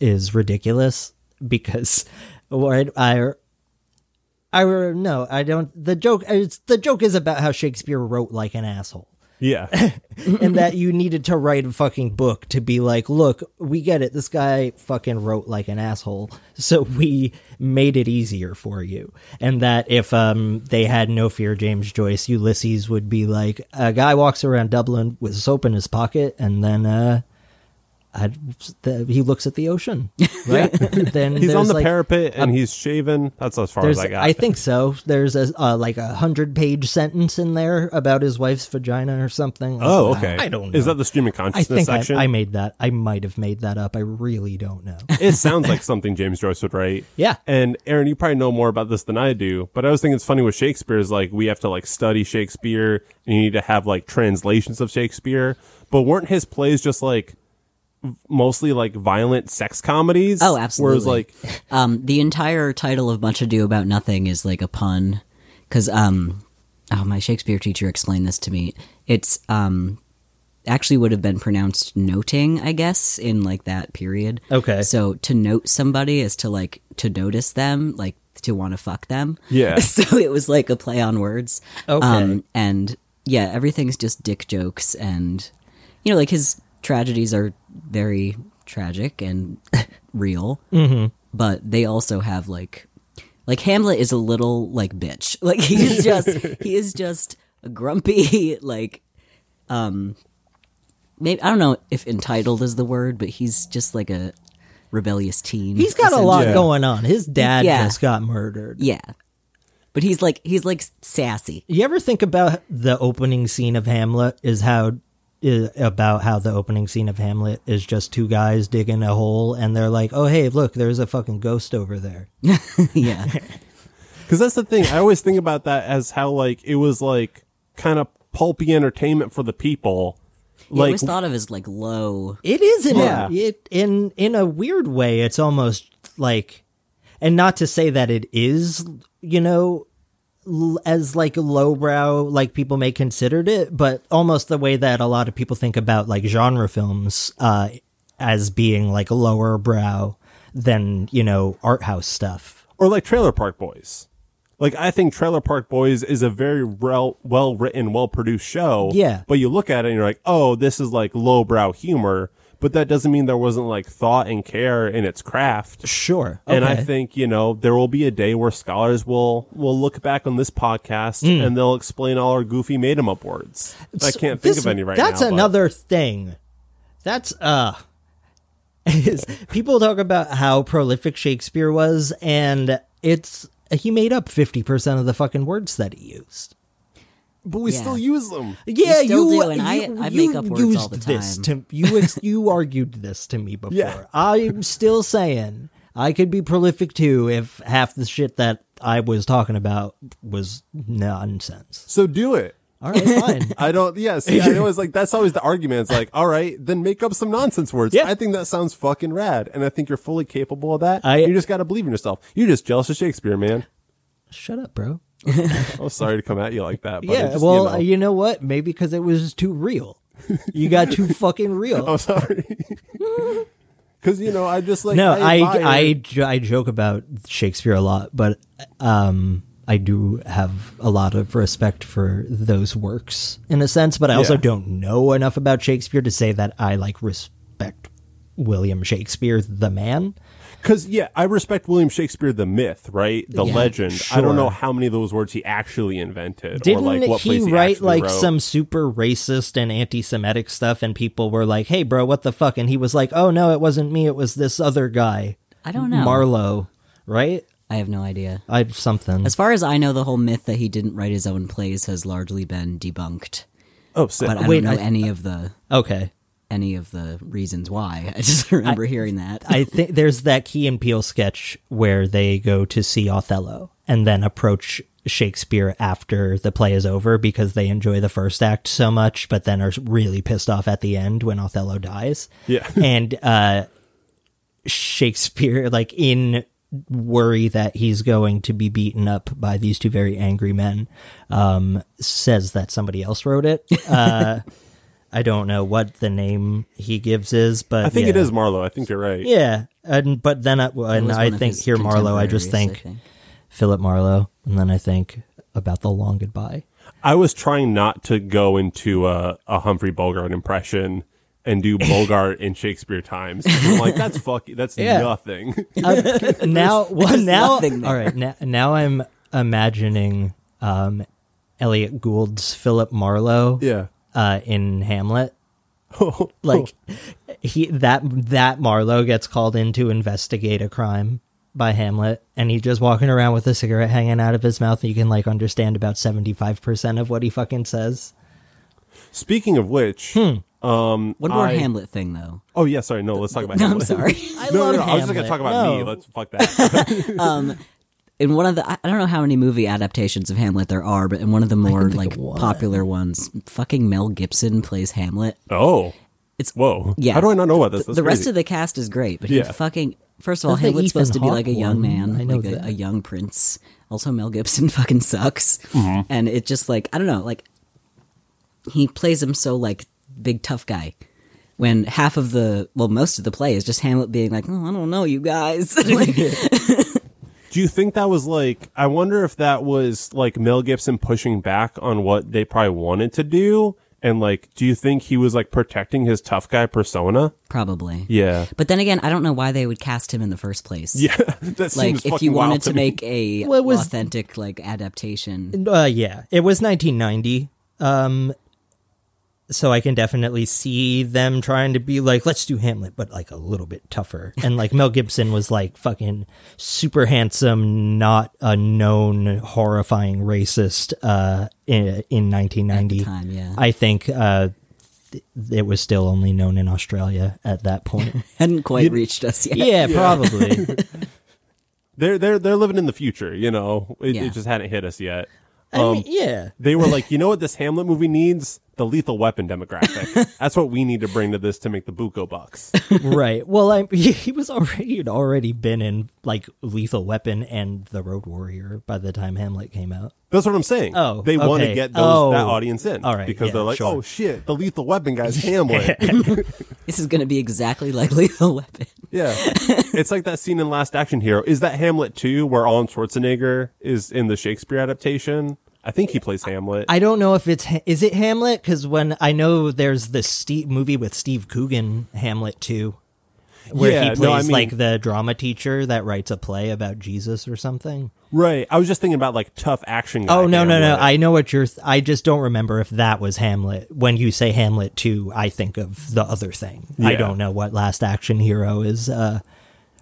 is ridiculous because, or I, I, I no, I don't. The joke, it's, the joke is about how Shakespeare wrote like an asshole. Yeah, and that you needed to write a fucking book to be like, look, we get it. This guy fucking wrote like an asshole, so we made it easier for you. And that if um they had no fear James Joyce, Ulysses would be like a guy walks around Dublin with soap in his pocket, and then uh the, he looks at the ocean, right? then He's on the like, parapet and he's shaven. That's as far as I got. I think so. There's a uh, like a hundred page sentence in there about his wife's vagina or something. Oh, okay. I don't know. Is that the stream of I consciousness think I, section? I made that. I might have made that up. I really don't know. it sounds like something James Joyce would write. Yeah. And Aaron, you probably know more about this than I do, but I was thinking it's funny with Shakespeare is like we have to like study Shakespeare and you need to have like translations of Shakespeare. But weren't his plays just like v- mostly like violent sex comedies? Oh, absolutely. Whereas like Um, the entire title of Much Ado About Nothing is like a pun, because um, oh, my Shakespeare teacher explained this to me. It's um, actually would have been pronounced noting, I guess, in like that period. Okay. So to note somebody is to like to notice them, like to want to fuck them. Yeah. so it was like a play on words. Okay. Um, and yeah, everything's just dick jokes, and you know, like his tragedies are very tragic and real, mm-hmm. but they also have like, like Hamlet is a little like bitch. Like he's just he is just a grumpy like, um, maybe I don't know if entitled is the word, but he's just like a rebellious teen. He's got a lot Yeah. going on. His dad Yeah. just got murdered. Yeah, but he's like he's like sassy. You ever think about the opening scene of Hamlet? Is how is about how the opening scene of Hamlet is just two guys digging a hole, and they're like, "Oh, hey, look, there's a fucking ghost over there." yeah. Because that's the thing. I always think about that as how like it was like kind of pulpy entertainment for the people. I Like always thought of as like low. It is in Yeah. a, it in in a weird way. It's almost like, and not to say that it is, you know, l- as like lowbrow, like people may considered it, but almost the way that a lot of people think about like genre films, uh, as being like lower brow than you know art house stuff. or like Trailer Park Boys. Like I think Trailer Park Boys is a very well well written, well produced show. Yeah. But you look at it and you're like, oh, this is like lowbrow humor. But that doesn't mean there wasn't like thought and care in its craft. Sure, And I think you know there will be a day where scholars will will look back on this podcast Hmm. and they'll explain all our goofy made 'em up words. I can't think This- of any right that's now. That's another thing. That's uh is people talk about how prolific Shakespeare was and it's he made up 50% of the fucking words that he used. But we Yeah. still use them. Yeah, still you do, and I- you- I you make up words used all the this time. to you ex- you argued this to me before. Yeah. I'm still saying I could be prolific too if half the shit that I was talking about was nonsense. So do it. All right, fine. I don't. Yeah, see, I always like that's always the argument. It's like, all right, then make up some nonsense words. Yeah. I think that sounds fucking rad, and I think you're fully capable of that. I- you just got to believe in yourself. You're just jealous of Shakespeare, man. Shut up, bro. Oh, sorry to come at you like that. But Yeah, just, well, you know. you know what? Maybe because it was too real. You got too fucking real. I'm sorry. Because you know, I just like no, I admire- I, I joke about Shakespeare a lot, but um, I do have a lot of respect for those works in a sense. But I also Yeah. don't know enough about Shakespeare to say that I like respect William Shakespeare, the man. Because yeah, I respect William Shakespeare, the myth, right, the Yeah, legend. I don't know how many of those words he actually invented, Didn't or like what he place he write like wrote. some super racist and anti-Semitic stuff? And people were like, "Hey, bro, what the fuck?" And he was like, "Oh no, it wasn't me. It was this other guy, I don't know. Marlowe, right? I have no idea. I have something." As far as I know, the whole myth that he didn't write his own plays has largely been debunked. Oh, sick. But I Wait, don't know I- any of the Okay. Any of the reasons why. I just remember hearing that. I think there's that Key and Peele sketch where they go to see Othello and then approach Shakespeare after the play is over because they enjoy the first act so much, but then are really pissed off at the end when Othello dies. Yeah. And uh, Shakespeare, like in worry that he's going to be beaten up by these two very angry men, um, says that somebody else wrote it. Uh, I don't know what the name he gives is, but I think it yeah. is Marlowe. I think you're right. Yeah, and but then I, and I think here Marlowe, I just contemporaries, think Philip Marlowe, and then I think about the long goodbye. I was trying not to go into a, a Humphrey Bogart impression and do Bogart in Shakespeare times. I'm like that's fuck. That's Yeah. nothing. Uh, now, well, now, nothing all right, now, now I'm imagining um, Elliott Gould's Philip Marlowe yeah. Uh, in Hamlet, like he that that Marlowe gets called in to investigate a crime by Hamlet, and he's just walking around with a cigarette hanging out of his mouth. And you can like understand about seventy five percent of what he fucking says. Speaking of which, Hmm. um, One more I- Hamlet thing, though. Oh yeah, sorry. No, let's talk about. No, I'm Hamlet. sorry. I no, love no, no. I was just gonna talk about me. Let's fuck that. In one of the I I don't know how many movie adaptations of Hamlet there are, but in one of the more like one. popular ones, fucking Mel Gibson plays Hamlet. oh, It's whoa. yeah. How do I not know about this? The, That's the rest of the cast is great, but Yeah. he fucking first of all, That's Hamlet's supposed to be like a young one. man, I know like a, a young prince. Also, Mel Gibson fucking sucks, Mm-hmm. and it just like I don't know, like he plays him so like big tough guy. When half of the well, most of the play is just Hamlet being like, "Oh, I don't know, you guys." like, Do you think that was like? I wonder if that was like Mel Gibson pushing back on what they probably wanted to do, and like, do you think he was like protecting his tough guy persona? probably, Yeah, But then again, I don't know why they would cast him in the first place. yeah. That seems like seems if you wild wanted to, me. make a Well, was- authentic like adaptation Uh, yeah, it was 1990. Um, so I can definitely see them trying to be like, let's do Hamlet, but like a little bit tougher. And like Mel Gibson was like fucking super handsome, not a known horrifying racist. Uh, in, in 1990, time, yeah. I think uh, th- it was still only known in Australia at that point. hadn't quite reached us yet yeah, probably. they're they're they're living in the future. You know, it, Yeah. it just hadn't hit us yet. I Um, mean, yeah. They were like, you know what, this Hamlet movie needs the Lethal Weapon demographic. That's what we need to bring to this to make the buco bucks. right. Well, I, he, he was already he'd already been in like Lethal Weapon and The Road Warrior by the time Hamlet came out. That's what I'm saying. Oh, they want to get those, Oh. that audience in, All right, Because yeah, they're like, sure. oh shit, the Lethal Weapon guy's Hamlet. this is going to be exactly like lethal weapon yeah, it's like that scene in Last Action Hero. Is that Hamlet too, where Arnold Schwarzenegger is in the Shakespeare adaptation? I think he plays Hamlet. I don't know if it's is it Hamlet because when I know there's this Steve movie with Steve Coogan Hamlet too, where Yeah, he no, plays I mean- like the drama teacher that writes a play about Jesus or something. right. I was just thinking about like tough action. Guy Oh no no no! Hamlet. I know what you're. Th- I just don't remember if that was Hamlet. When you say Hamlet too, I think of the other thing. I don't know what Last Action Hero is uh,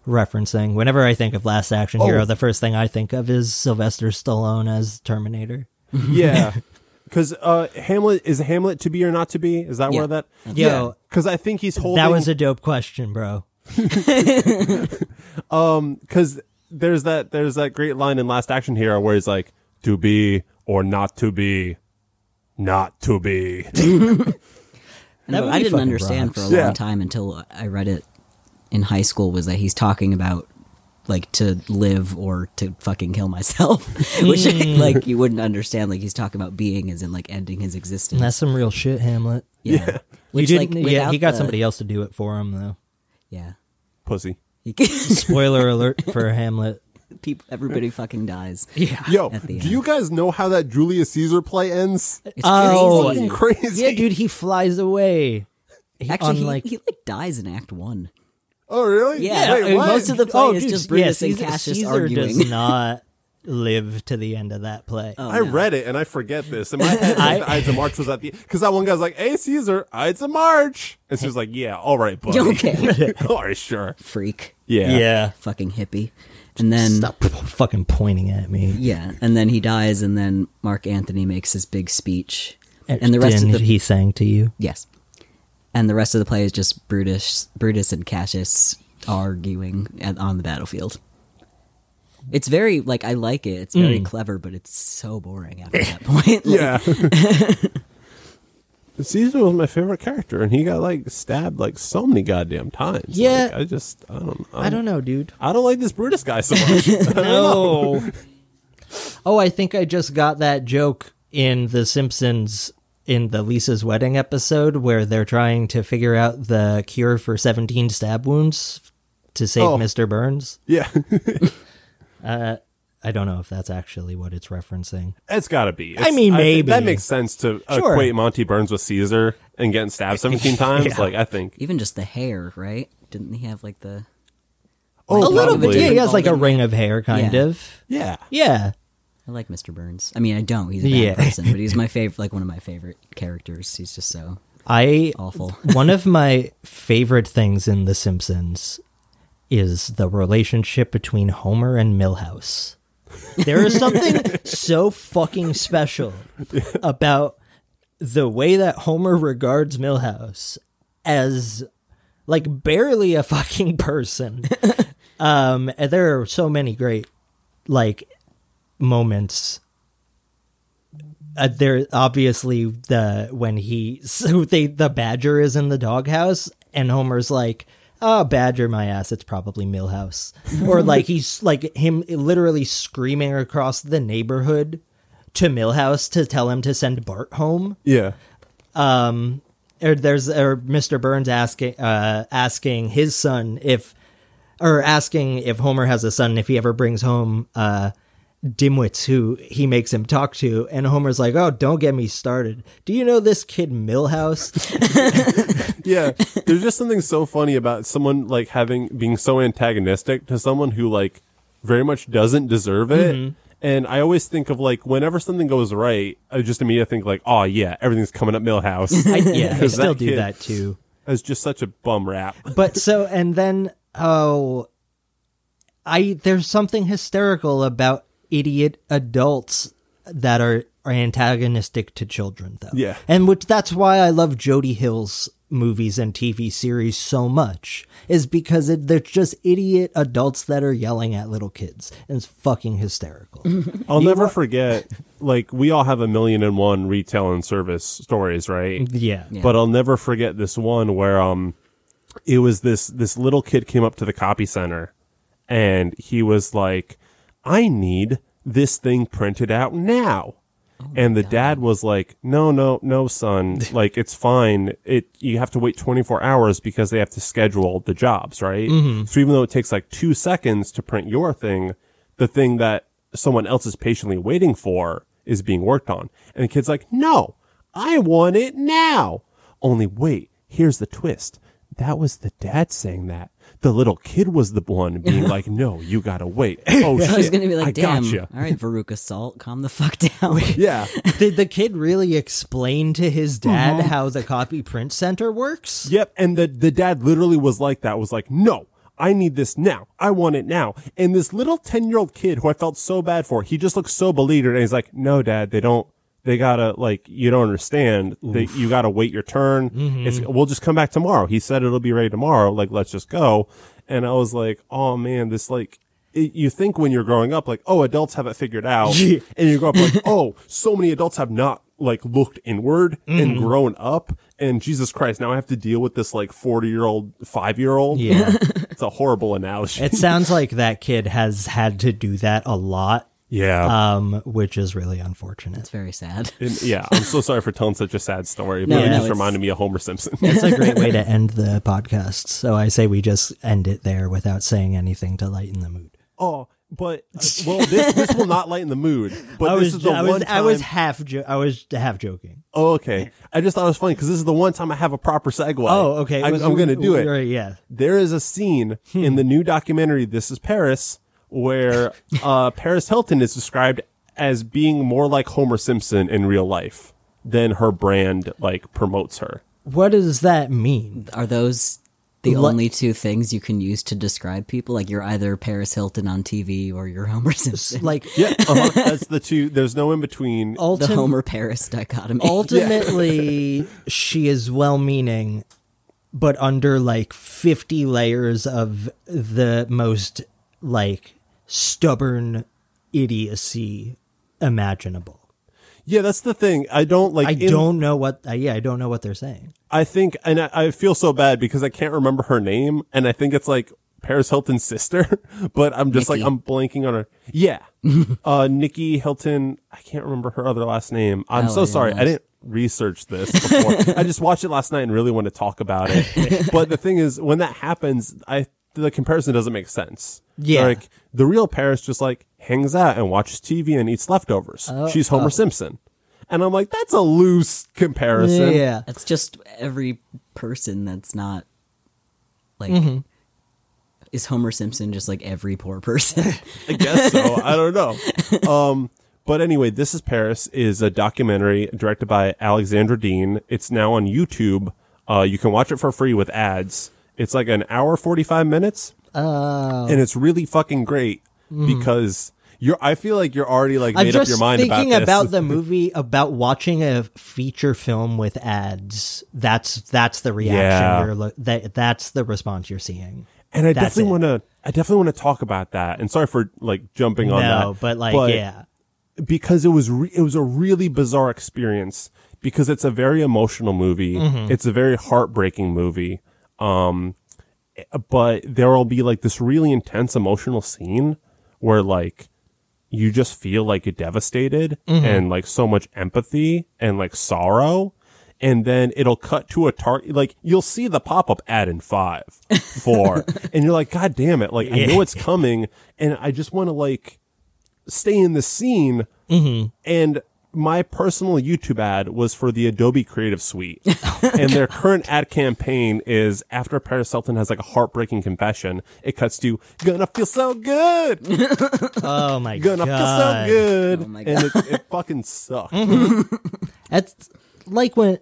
referencing. Whenever I think of Last Action Oh. Hero, the first thing I think of is Sylvester Stallone as Terminator. Yeah. Because uh, Hamlet is Hamlet to be or not to be? Is that Yeah. where that? Yeah. Because I think he's holding. that was a dope question, bro. um because there's that there's that great line in Last Action Hero where he's like, "To be or not to be, not to be." That No, would I didn't fucking understand for a rocks. Yeah. long time until I read it in high school was that he's talking about like to live or to fucking kill myself which mm. like you wouldn't understand like he's talking about being as in like ending his existence That's some real shit, Hamlet. yeah, He which like didn't. yeah, he got the- somebody else to do it for him, though. yeah Pussy. He- Spoiler alert for Hamlet. people everybody fucking dies Yeah. Yo, At the do you guys know how that Julius Caesar play ends? it's Oh, crazy Fucking crazy. Yeah, dude, he flies away. He, actually on, he, like, he like dies in act one Oh, really? Yeah, Wait, and what? most of the play oh, is dude, just yeah, Brutus and Caesar, Cassius Caesar arguing does not live to the end of that play. Oh, I no. read it and I forget this. In my head, I- Ides of March was at the because that one guy's like, "Hey, Caesar, Ides of March," and she's like, "Yeah, all right, buddy, okay all right, sure, freak yeah, yeah. fucking hippie and then Stop fucking pointing at me. Yeah, and then he dies, and then Mark Anthony makes his big speech, and the rest of Didn't the he sang to you. yes, and the rest of the play is just Brutus, Brutus and Cassius arguing at, on the battlefield. It's very like I like it. It's very mm. clever, but it's so boring after that point. Like, yeah." Caesar was my favorite character, and he got like stabbed like so many goddamn times. Yeah. Like, I just I don't know. I don't know, dude. I don't like this Brutus guy so much. No. oh, I think I just got that joke in The Simpsons in the Lisa's wedding episode where they're trying to figure out the cure for 17 stab wounds to save Oh. Mr. Burns. yeah, uh, I don't know if that's actually what it's referencing. it's got to be. I mean, think maybe. that makes sense to Sure. equate Monty Burns with Caesar and getting stabbed seventeen times. Yeah. Like I think. even just the hair, right? Didn't he have like the? Oh, a little bit. Yeah, he has like a ring of hair, kind Yeah. of. Yeah. Yeah. I like Mr. Burns. I mean, I don't. He's a bad Yeah. person, but he's my favorite. Like one of my favorite characters. He's just so I Awful. one of my favorite things in The Simpsons is the relationship between Homer and Milhouse. There is something so fucking special about the way that Homer regards Milhouse as like barely a fucking person. um and there are so many great like moments uh, there obviously the when he so they the badger is in the doghouse and Homer's like oh badger my ass it's probably Milhouse or like he's like him literally screaming across the neighborhood to Milhouse to tell him to send Bart home Yeah. um or there's or Mr. Burns asking uh asking his son if or asking if Homer has a son if he ever brings home uh dimwits who he makes him talk to and Homer's like, "Oh, don't get me started. Do you know this kid Milhouse?" Yeah. There's just something so funny about someone like having being so antagonistic to someone who like very much doesn't deserve it. Mm-hmm. And I always think of like whenever something goes right, I just immediately think like, oh yeah, everything's coming up Milhouse. I, yeah, I still that do that too. It's just such a bum rap. But so and then oh I there's something hysterical about idiot adults that are, are antagonistic to children though. Yeah. And which that's why I love Jody Hill's movies and TV series so much is because it, they're just idiot adults that are yelling at little kids. And it's fucking hysterical. I'll never forget like we all have a million and one retail and service stories, right? yeah. Yeah. But I'll never forget this one where um it was this this little kid came up to the copy center and he was like, I need this thing printed out now. Oh and the dad was like, "No, no, no, son. Like it's fine. It you have to wait 24 hours because they have to schedule the jobs, right? Mm-hmm. So even though it takes like 2 seconds to print your thing, the thing that someone else is patiently waiting for is being worked on." And the kid's like, "No. I want it now." Only wait, here's the twist. That was the dad saying that. The little kid was the one being like, "No, you gotta wait." Oh shit! I was gonna be like, I damn. gotcha. All right, Veruca Salt, calm the fuck down. Yeah, Did the kid really explain to his dad uh-huh. how the copy print center works? Yep, and the the dad literally was like that. Was like, no, I need this now. I want it now. And this little ten year old kid who I felt so bad for, he just looked so beleaguered, and he's like, no, dad, they don't. They gotta like you don't understand. They, you gotta wait your turn. Mm-hmm. It's we'll just come back tomorrow. He said it'll be ready tomorrow. Like let's just go. And I was like, oh man, this like. It, you think when you're growing up, like, oh, adults have it figured out, and you grow up like, oh, so many adults have not like looked inward and mm-hmm. grown up, and Jesus Christ, now I have to deal with this like 40 year old, five year old. Yeah. It's a horrible analogy. It sounds like that kid has had to do that a lot, yeah. um, which is really unfortunate. It's very sad. And, yeah. I'm so sorry for telling such a sad story, No, but it no, just reminded me of Homer Simpson. It's a great way to end the podcast. So I say we just end it there without saying anything to lighten the mood. oh, but, uh, well, this, this will not lighten the mood, but I this was, is the I one time. I was half, jo- I was half joking. oh, okay. I just thought it was funny because this is the one time I have a proper segue. Oh, okay. I, Was- I'm going to do it. Right, yeah. there is a scene in the new documentary this is paris where uh, paris hilton is described as being more like homer simpson in real life than her brand like promotes her What does that mean? Are those the What- only two things you can use to describe people? Like you're either Paris Hilton on TV or you're Homer Simpson. Like, yeah uh-huh. that's the two there's no in between the Homer Paris dichotomy. ultimately, she is well meaning, but under like 50 layers of the most like stubborn idiocy imaginable. yeah that's the thing. I don't like I in- don't know what, uh, yeah, I don't know what they're saying. i think and I, I feel so bad because i can't remember her name and i think it's like paris hilton's sister but i'm just Nicky. like i'm blanking on her. Yeah. Uh nicky hilton i can't remember her other last name. I'm Oh, so yeah, sorry. i didn't research this before. I just watched it last night and really want to talk about it. But the thing is when that happens i the comparison doesn't make sense Yeah. like the real paris just like hangs out and watches tv and eats leftovers Oh, she's homer simpson and i'm like that's a loose comparison Yeah. It's just every person that's not like Mm-hmm. is Homer Simpson just like every poor person? I guess so. I don't know. Um, but anyway, This is Paris is a documentary directed by Alexandra Dean. It's now on YouTube. Uh, you can watch it for free with ads. It's like an hour, 45 minutes. Uh, and it's really fucking great because you're, I feel like you're already like made up your mind about this. thinking about, the movie about watching a feature film with ads. That's that's the reaction Yeah. that that's the response you're seeing. and I that's definitely want to, I definitely want to talk about that. And sorry for like jumping on No, that. but like yeah. because it was re- it was a really bizarre experience because it's a very emotional movie. Mm-hmm. It's a very heartbreaking movie. Um but there will be like this really intense emotional scene where like you just feel like you're devastated Mm-hmm. and like so much empathy and like sorrow. And then it'll cut to a target like you'll see the pop-up ad in five four and you're like god damn it. Like i know it's coming and i just want to like stay in the scene and my personal YouTube ad was for the Adobe Creative Suite. and their current ad campaign is after Paris Hilton has like a heartbreaking confession, it cuts to gonna feel so good. Oh my god. Gonna god. feel so good. Oh my And it, it fucking sucked. Mm-hmm. That's like when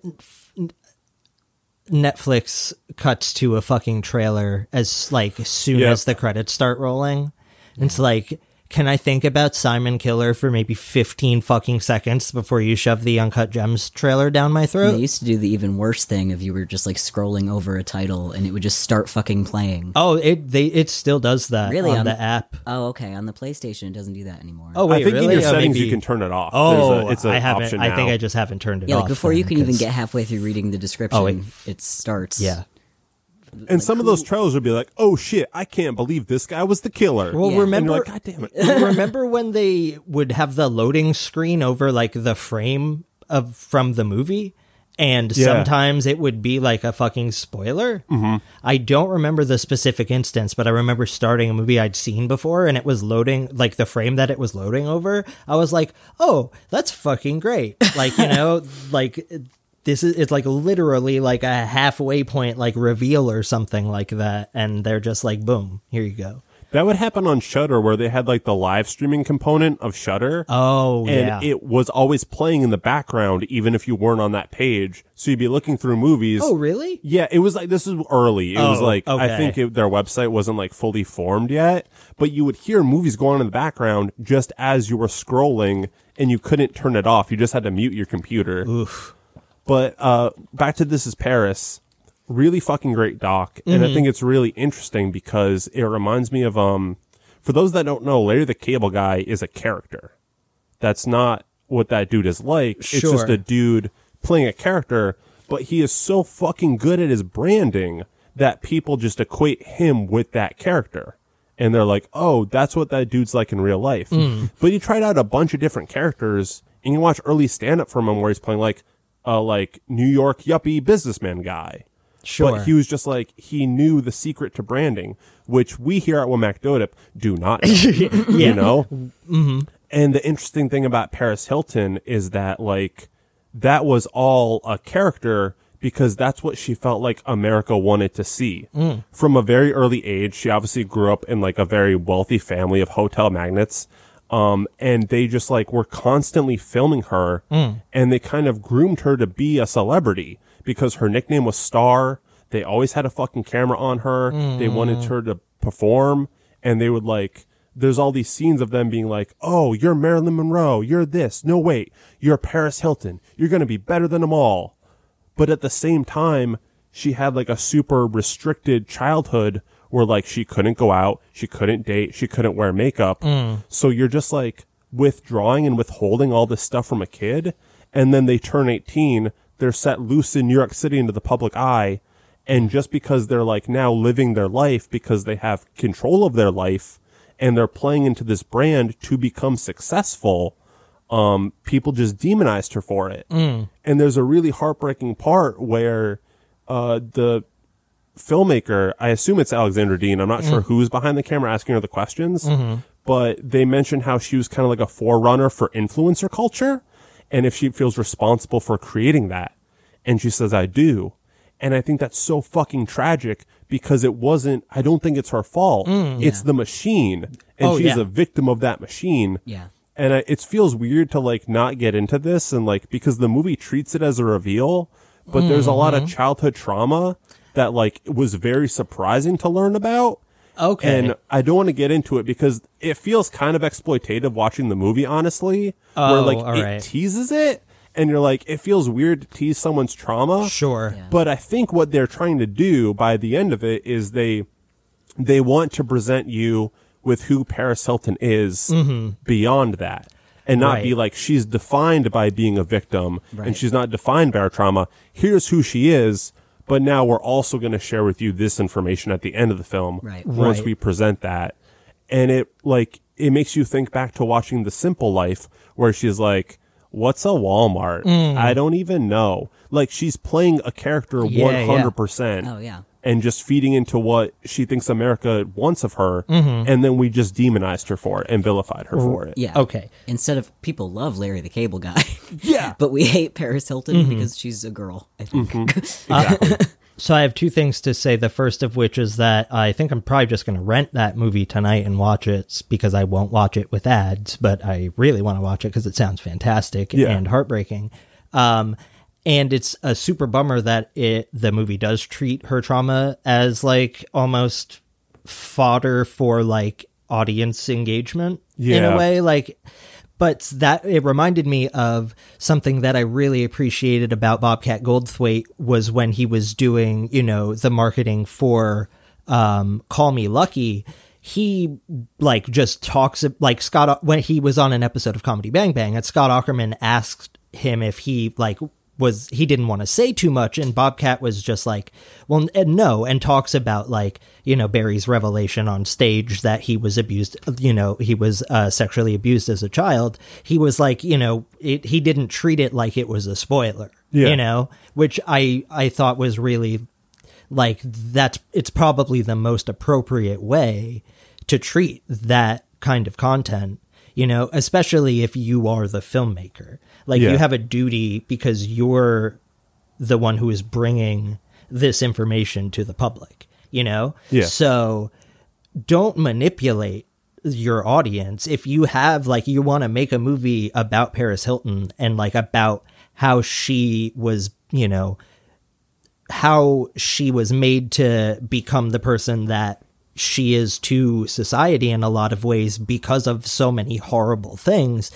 Netflix cuts to a fucking trailer as like as soon Yep. as the credits start rolling. It's like, can I think about Simon Killer for maybe 15 fucking seconds before you shove the Uncut Gems trailer down my throat? They used to do the even worse thing if you were just like scrolling over a title and it would just start fucking playing. Oh, it they it still does that Really? on On the the- app. Oh, okay. On the PlayStation, it doesn't do that anymore. Oh wait, I think really? in your Oh, settings maybe- you can turn it off. Oh, a, it's an I haven't. option I think. I just haven't turned it yeah, off. like before you then, can even get halfway through reading the description, Oh, wait. it starts. Yeah. And some of those trailers would be like, "Oh shit, I can't believe this guy was the killer." Well, Yeah. and remember, you're like, "God damn it!" remember when they would have the loading screen over like the frame of from the movie and Yeah. sometimes it would be like a fucking spoiler mm-hmm. i don't remember the specific instance but i remember starting a movie i'd seen before and it was loading like the frame that it was loading over i was like oh that's fucking great like you know like this is it's like literally like a halfway point like reveal or something like that and they're just like boom here you go That would happen on Shudder, where they had like the live streaming component of Shudder. oh and yeah it was always playing in the background, even if you weren't on that page. So you'd be looking through movies. oh really Yeah, it was like this is early. It was Oh, like I think it, their website wasn't like fully formed yet, but you would hear movies going on in the background just as you were scrolling, and you couldn't turn it off. You just had to mute your computer. Oof. But uh, back to This Is Paris, really fucking great doc, and I think it's really interesting because it reminds me of um. For those that don't know, Larry the Cable Guy is a character. That's not what that dude is like. It's just a dude playing a character, but he is so fucking good at his branding that people just equate him with that character. And they're like, oh, that's what that dude's like in real life. But he tried out a bunch of different characters, and you watch early stand up from him where he's playing like a like New York yuppie businessman guy. Sure. But he was just like he knew the secret to branding, which we here at Womack Dodip do not know. You know? Mm-hmm. And the interesting thing about Paris Hilton is that like that was all a character because that's what she felt like America wanted to see. From a very early age, she obviously grew up in like a very wealthy family of hotel magnates. Um, and they just like were constantly filming her and they kind of groomed her to be a celebrity because her nickname was Star. They always had a fucking camera on her. They wanted her to perform and they would like, there's all these scenes of them being like, "Oh, you're Marilyn Monroe. You're this. No, wait, you're Paris Hilton. You're gonna be better than them all." But at the same time, she had like a super restricted childhood where like she couldn't go out, she couldn't date, she couldn't wear makeup. So you're just like withdrawing and withholding all this stuff from a kid, and then they turn 18, they're set loose in New York City into the public eye, and just because they're like now living their life because they have control of their life and they're playing into this brand to become successful, um, people just demonized her for it. And there's a really heartbreaking part where uh, the filmmaker, I assume it's Alexandra Dean, I'm not mm-hmm. sure who's behind the camera asking her the questions, mm-hmm. but they mentioned how she was kind of like a forerunner for influencer culture and if she feels responsible for creating that. And she says, I do. And I think that's so fucking tragic because it wasn't, I don't think it's her fault. Mm, it's the machine. And Oh, she's yeah. a victim of that machine. Yeah. and I, it feels weird to like not get into this and like because the movie treats it as a reveal, but there's a lot of mm-hmm. childhood trauma that like was very surprising to learn about. Okay. And I don't want to get into it because it feels kind of exploitative watching the movie, honestly. Oh, where like all it right. teases it and you're like, it feels weird to tease someone's trauma. Sure. Yeah. But I think what they're trying to do by the end of it is they they want to present you with who Paris Hilton is beyond that. And not be Mm-hmm. Like she's defined by being a victim and she's not defined by her trauma. Here's who she is, but now we're also going to share with you this information at the end of the film Right. once Right. we present that. And it like it makes you think back to watching The Simple Life where she's like What's a Walmart? Mm. I don't even know. Like she's playing a character Yeah, hundred percent Oh yeah. And just feeding into what she thinks America wants of her, Mm-hmm. and then we just demonized her for it and vilified her for it. Yeah. Okay. Instead of people love Larry the Cable Guy, Yeah. but we hate Paris Hilton Mm-hmm. because she's a girl. I think. Uh, exactly. So I have two things to say. The first of which is that I think I'm probably just going to rent that movie tonight and watch it because I won't watch it with ads, but I really want to watch it because it sounds fantastic Yeah. and heartbreaking. Um, and it's a super bummer that it the movie does treat her trauma as like almost fodder for like audience engagement in a way like but that it reminded me of something that I really appreciated about Bobcat Goldthwait was when he was doing, you know, the marketing for um, Call Me Lucky. He like just talks like Scott when he was on an episode of Comedy Bang Bang, and Scott Aukerman asked him if he like was he didn't want to say too much and bobcat was just like well no and talks about like you know barry's revelation on stage that he was abused you know he was uh, sexually abused as a child he was like you know it, he didn't treat it like it was a spoiler Yeah. you know which i i thought was really like that's it's probably the most appropriate way to treat that kind of content you know especially if you are the filmmaker like Yeah. you have a duty because you're the one who is bringing this information to the public you know Yeah. so don't manipulate your audience if you have like you want to make a movie about Paris Hilton and like about how she was you know how she was made to become the person that she is to society in a lot of ways because of so many horrible things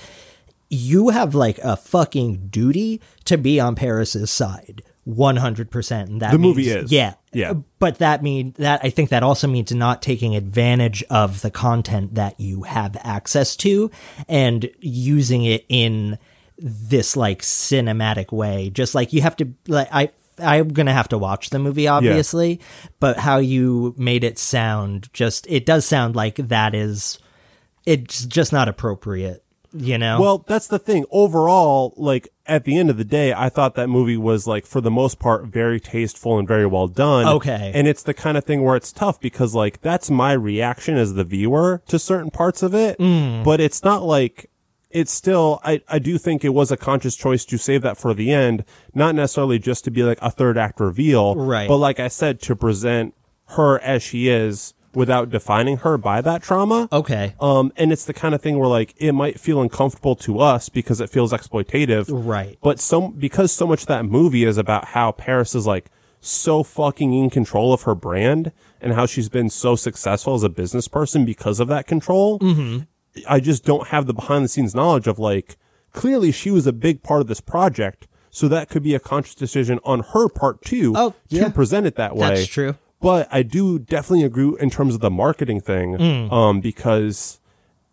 you have like a fucking duty to be on Paris's side 100% and that The movie is. yeah Yeah. but that mean that I think that also means not taking advantage of the content that you have access to and using it in this like cinematic way. Just like you have to like I I'm gonna have to watch the movie obviously, but how you made it sound just it does sound like that is it's just not appropriate, you know? Well, that's the thing. Overall, like at the end of the day, I thought that movie was like for the most part very tasteful and very well done. Okay. And it's the kind of thing where it's tough because like that's my reaction as the viewer to certain parts of it, Mm. but it's not like it's still I, I do think it was a conscious choice to save that for the end, not necessarily just to be like a third act reveal, Right. But like I said, to present her as she is without defining her by that trauma. okay. Um, and it's the kind of thing where like it might feel uncomfortable to us because it feels exploitative. Right. But so because so much of that movie is about how Paris is like so fucking in control of her brand and how she's been so successful as a business person because of that control. Mm-hmm. I just don't have the behind the scenes knowledge of like clearly she was a big part of this project. So that could be a conscious decision on her part too Oh, to yeah. present it that way. That's true. But I do definitely agree in terms of the marketing thing, Mm. um, because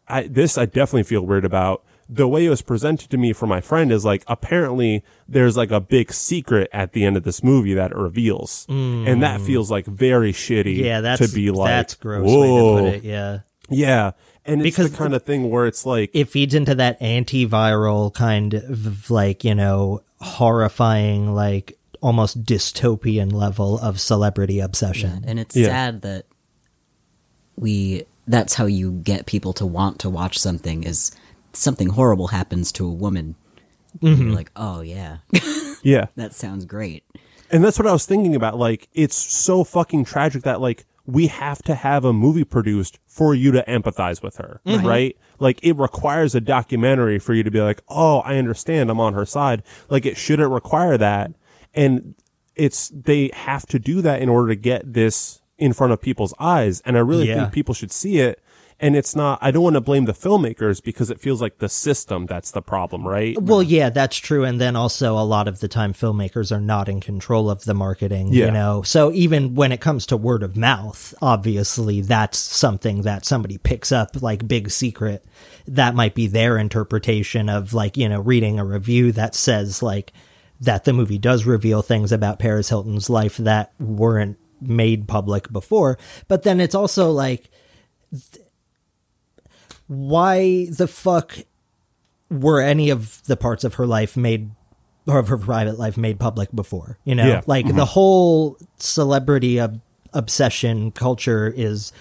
I this I definitely feel weird about. The way it was presented to me from my friend is like apparently there's like a big secret at the end of this movie that it reveals, and that feels like very shitty. Mm. yeah, that's to be like that's gross Whoa. way to put it. Yeah. Yeah, and it's Because the kind of thing where it's like it feeds into that antiviral kind of like you know horrifying like almost dystopian level of celebrity obsession And it's Yeah. sad that we that's how you get people to want to watch something is something horrible happens to a woman. Mm-hmm. You're like, "Oh yeah. yeah, that sounds great." And that's what I was thinking about. Like, it's so fucking tragic that, like, we have to have a movie produced for you to empathize with her, right? Like it requires a documentary for you to be like, oh, I understand. I'm on her side. Like it shouldn't require that. And it's, they have to do that in order to get this in front of people's eyes. And I really Yeah. think people should see it. And it's not, I don't want to blame the filmmakers because it feels like the system that's the problem, right? Well, yeah, that's true. And then also, a lot of the time, filmmakers are not in control of the marketing, Yeah. you know? So even when it comes to word of mouth, obviously, that's something that somebody picks up like big secret. That might be their interpretation of like, you know, reading a review that says like that the movie does reveal things about Paris Hilton's life that weren't made public before. But then it's also like, why the fuck were any of the parts of her life made or of her private life made public before you know Yeah. like mm-hmm. the whole celebrity ob- obsession culture is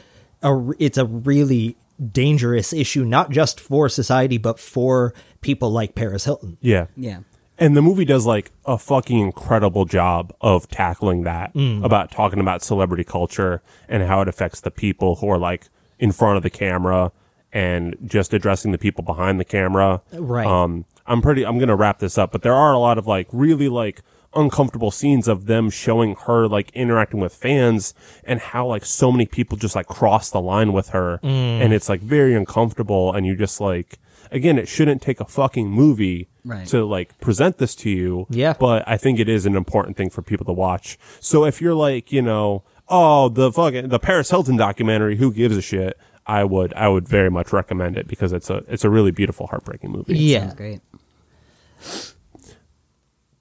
a it's a really dangerous issue not just for society but for people like Paris Hilton Yeah. Yeah. And the movie does like a fucking incredible job of tackling that about talking about celebrity culture and how it affects the people who are like in front of the camera and just addressing the people behind the camera. Right. Um, I'm pretty, I'm going to wrap this up, but there are a lot of like really like uncomfortable scenes of them showing her like interacting with fans and how like so many people just like cross the line with her and it's like very uncomfortable and you just like, again, it shouldn't take a fucking movie Right. to like present this to you. Yeah. But I think it is an important thing for people to watch. So if you're like, you know, oh, the fucking the Paris Hilton documentary, who gives a shit? I would I would very much recommend it because it's a it's a really beautiful, heartbreaking movie. yeah Sounds great.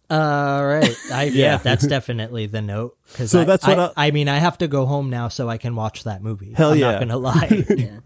all right I, yeah. Yeah. that's definitely the note cause So I, that's what I, I- I mean I have to go home now so I can watch that movie Hell I'm yeah. not gonna lie Yeah.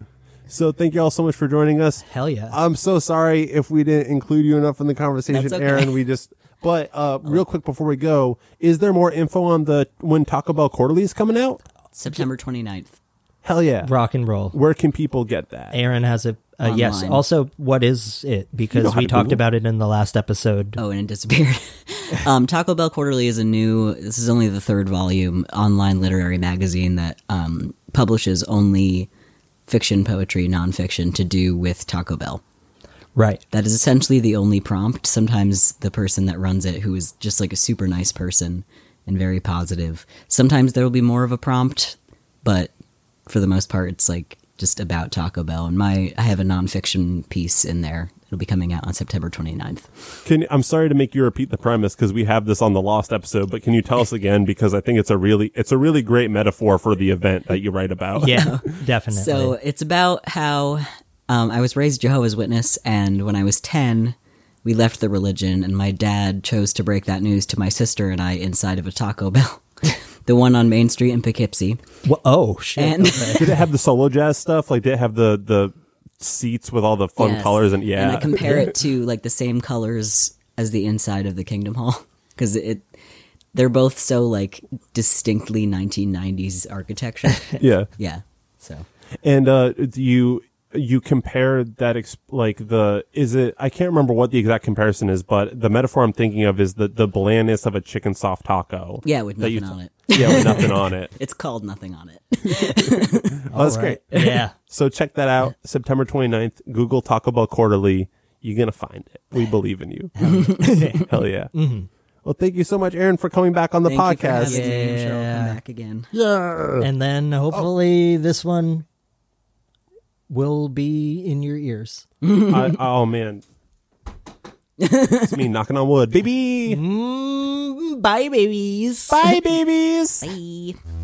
So thank you all so much for joining us. hell yeah I'm so sorry if we didn't include you enough in the conversation, okay. Aaron. We just but uh real quick before we go, is there more info on the when Taco Bell Quarterly is coming out? September 29th. Hell yeah. rock and roll Where can people get that? Aaron has a uh, yes. Also, what is it? You know Because we talked Google. about it in the last episode. Oh, and it disappeared. um, Taco Bell Quarterly is a new. This is only the third volume online literary magazine that um, publishes only fiction, poetry, nonfiction to do with Taco Bell. Right. That is essentially the only prompt. Sometimes the person that runs it, who is just like a super nice person and very positive, sometimes there will be more of a prompt, but for the most part, it's like just about Taco Bell. And my, I have a nonfiction piece in there. It'll be coming out on September 29th. Can I'm sorry to make you repeat the premise because we have this on the lost episode, but can you tell us again because I think it's a really it's a really great metaphor for the event that you write about. Yeah, definitely. So it's about how um, I was raised Jehovah's Witness, and when I was 10, we left the religion, and my dad chose to break that news to my sister and I inside of a Taco Bell, the one on Main Street in Poughkeepsie. Wha- oh shit. And Did it have the solo jazz stuff? Like did it have the the seats with all the fun Yes. colors and yeah. and I compare it to like the same colors as the inside of the Kingdom Hall because it. They're both so like distinctly 1990s architecture. yeah. yeah. So And uh do you you compare that ex- like the is it I can't remember what the exact comparison is, but the metaphor I'm thinking of is the the blandness of a chicken soft taco. yeah, with That you nothing on it. Yeah, with nothing on it. It's called nothing on it. Oh, that's All great. Yeah. So check that out. September 29th, Google Taco Bell Quarterly. You're going to find it. We believe in you. Hell yeah. Mm-hmm. Well, thank you so much, Aaron, for coming back on the Thank you for podcast. having me. I'm sure I'll Yeah. come back again. Yeah. and then hopefully this one will be in your ears. I, oh, man. it's me knocking on wood. Baby. Mm, bye, babies. Bye, babies. Bye.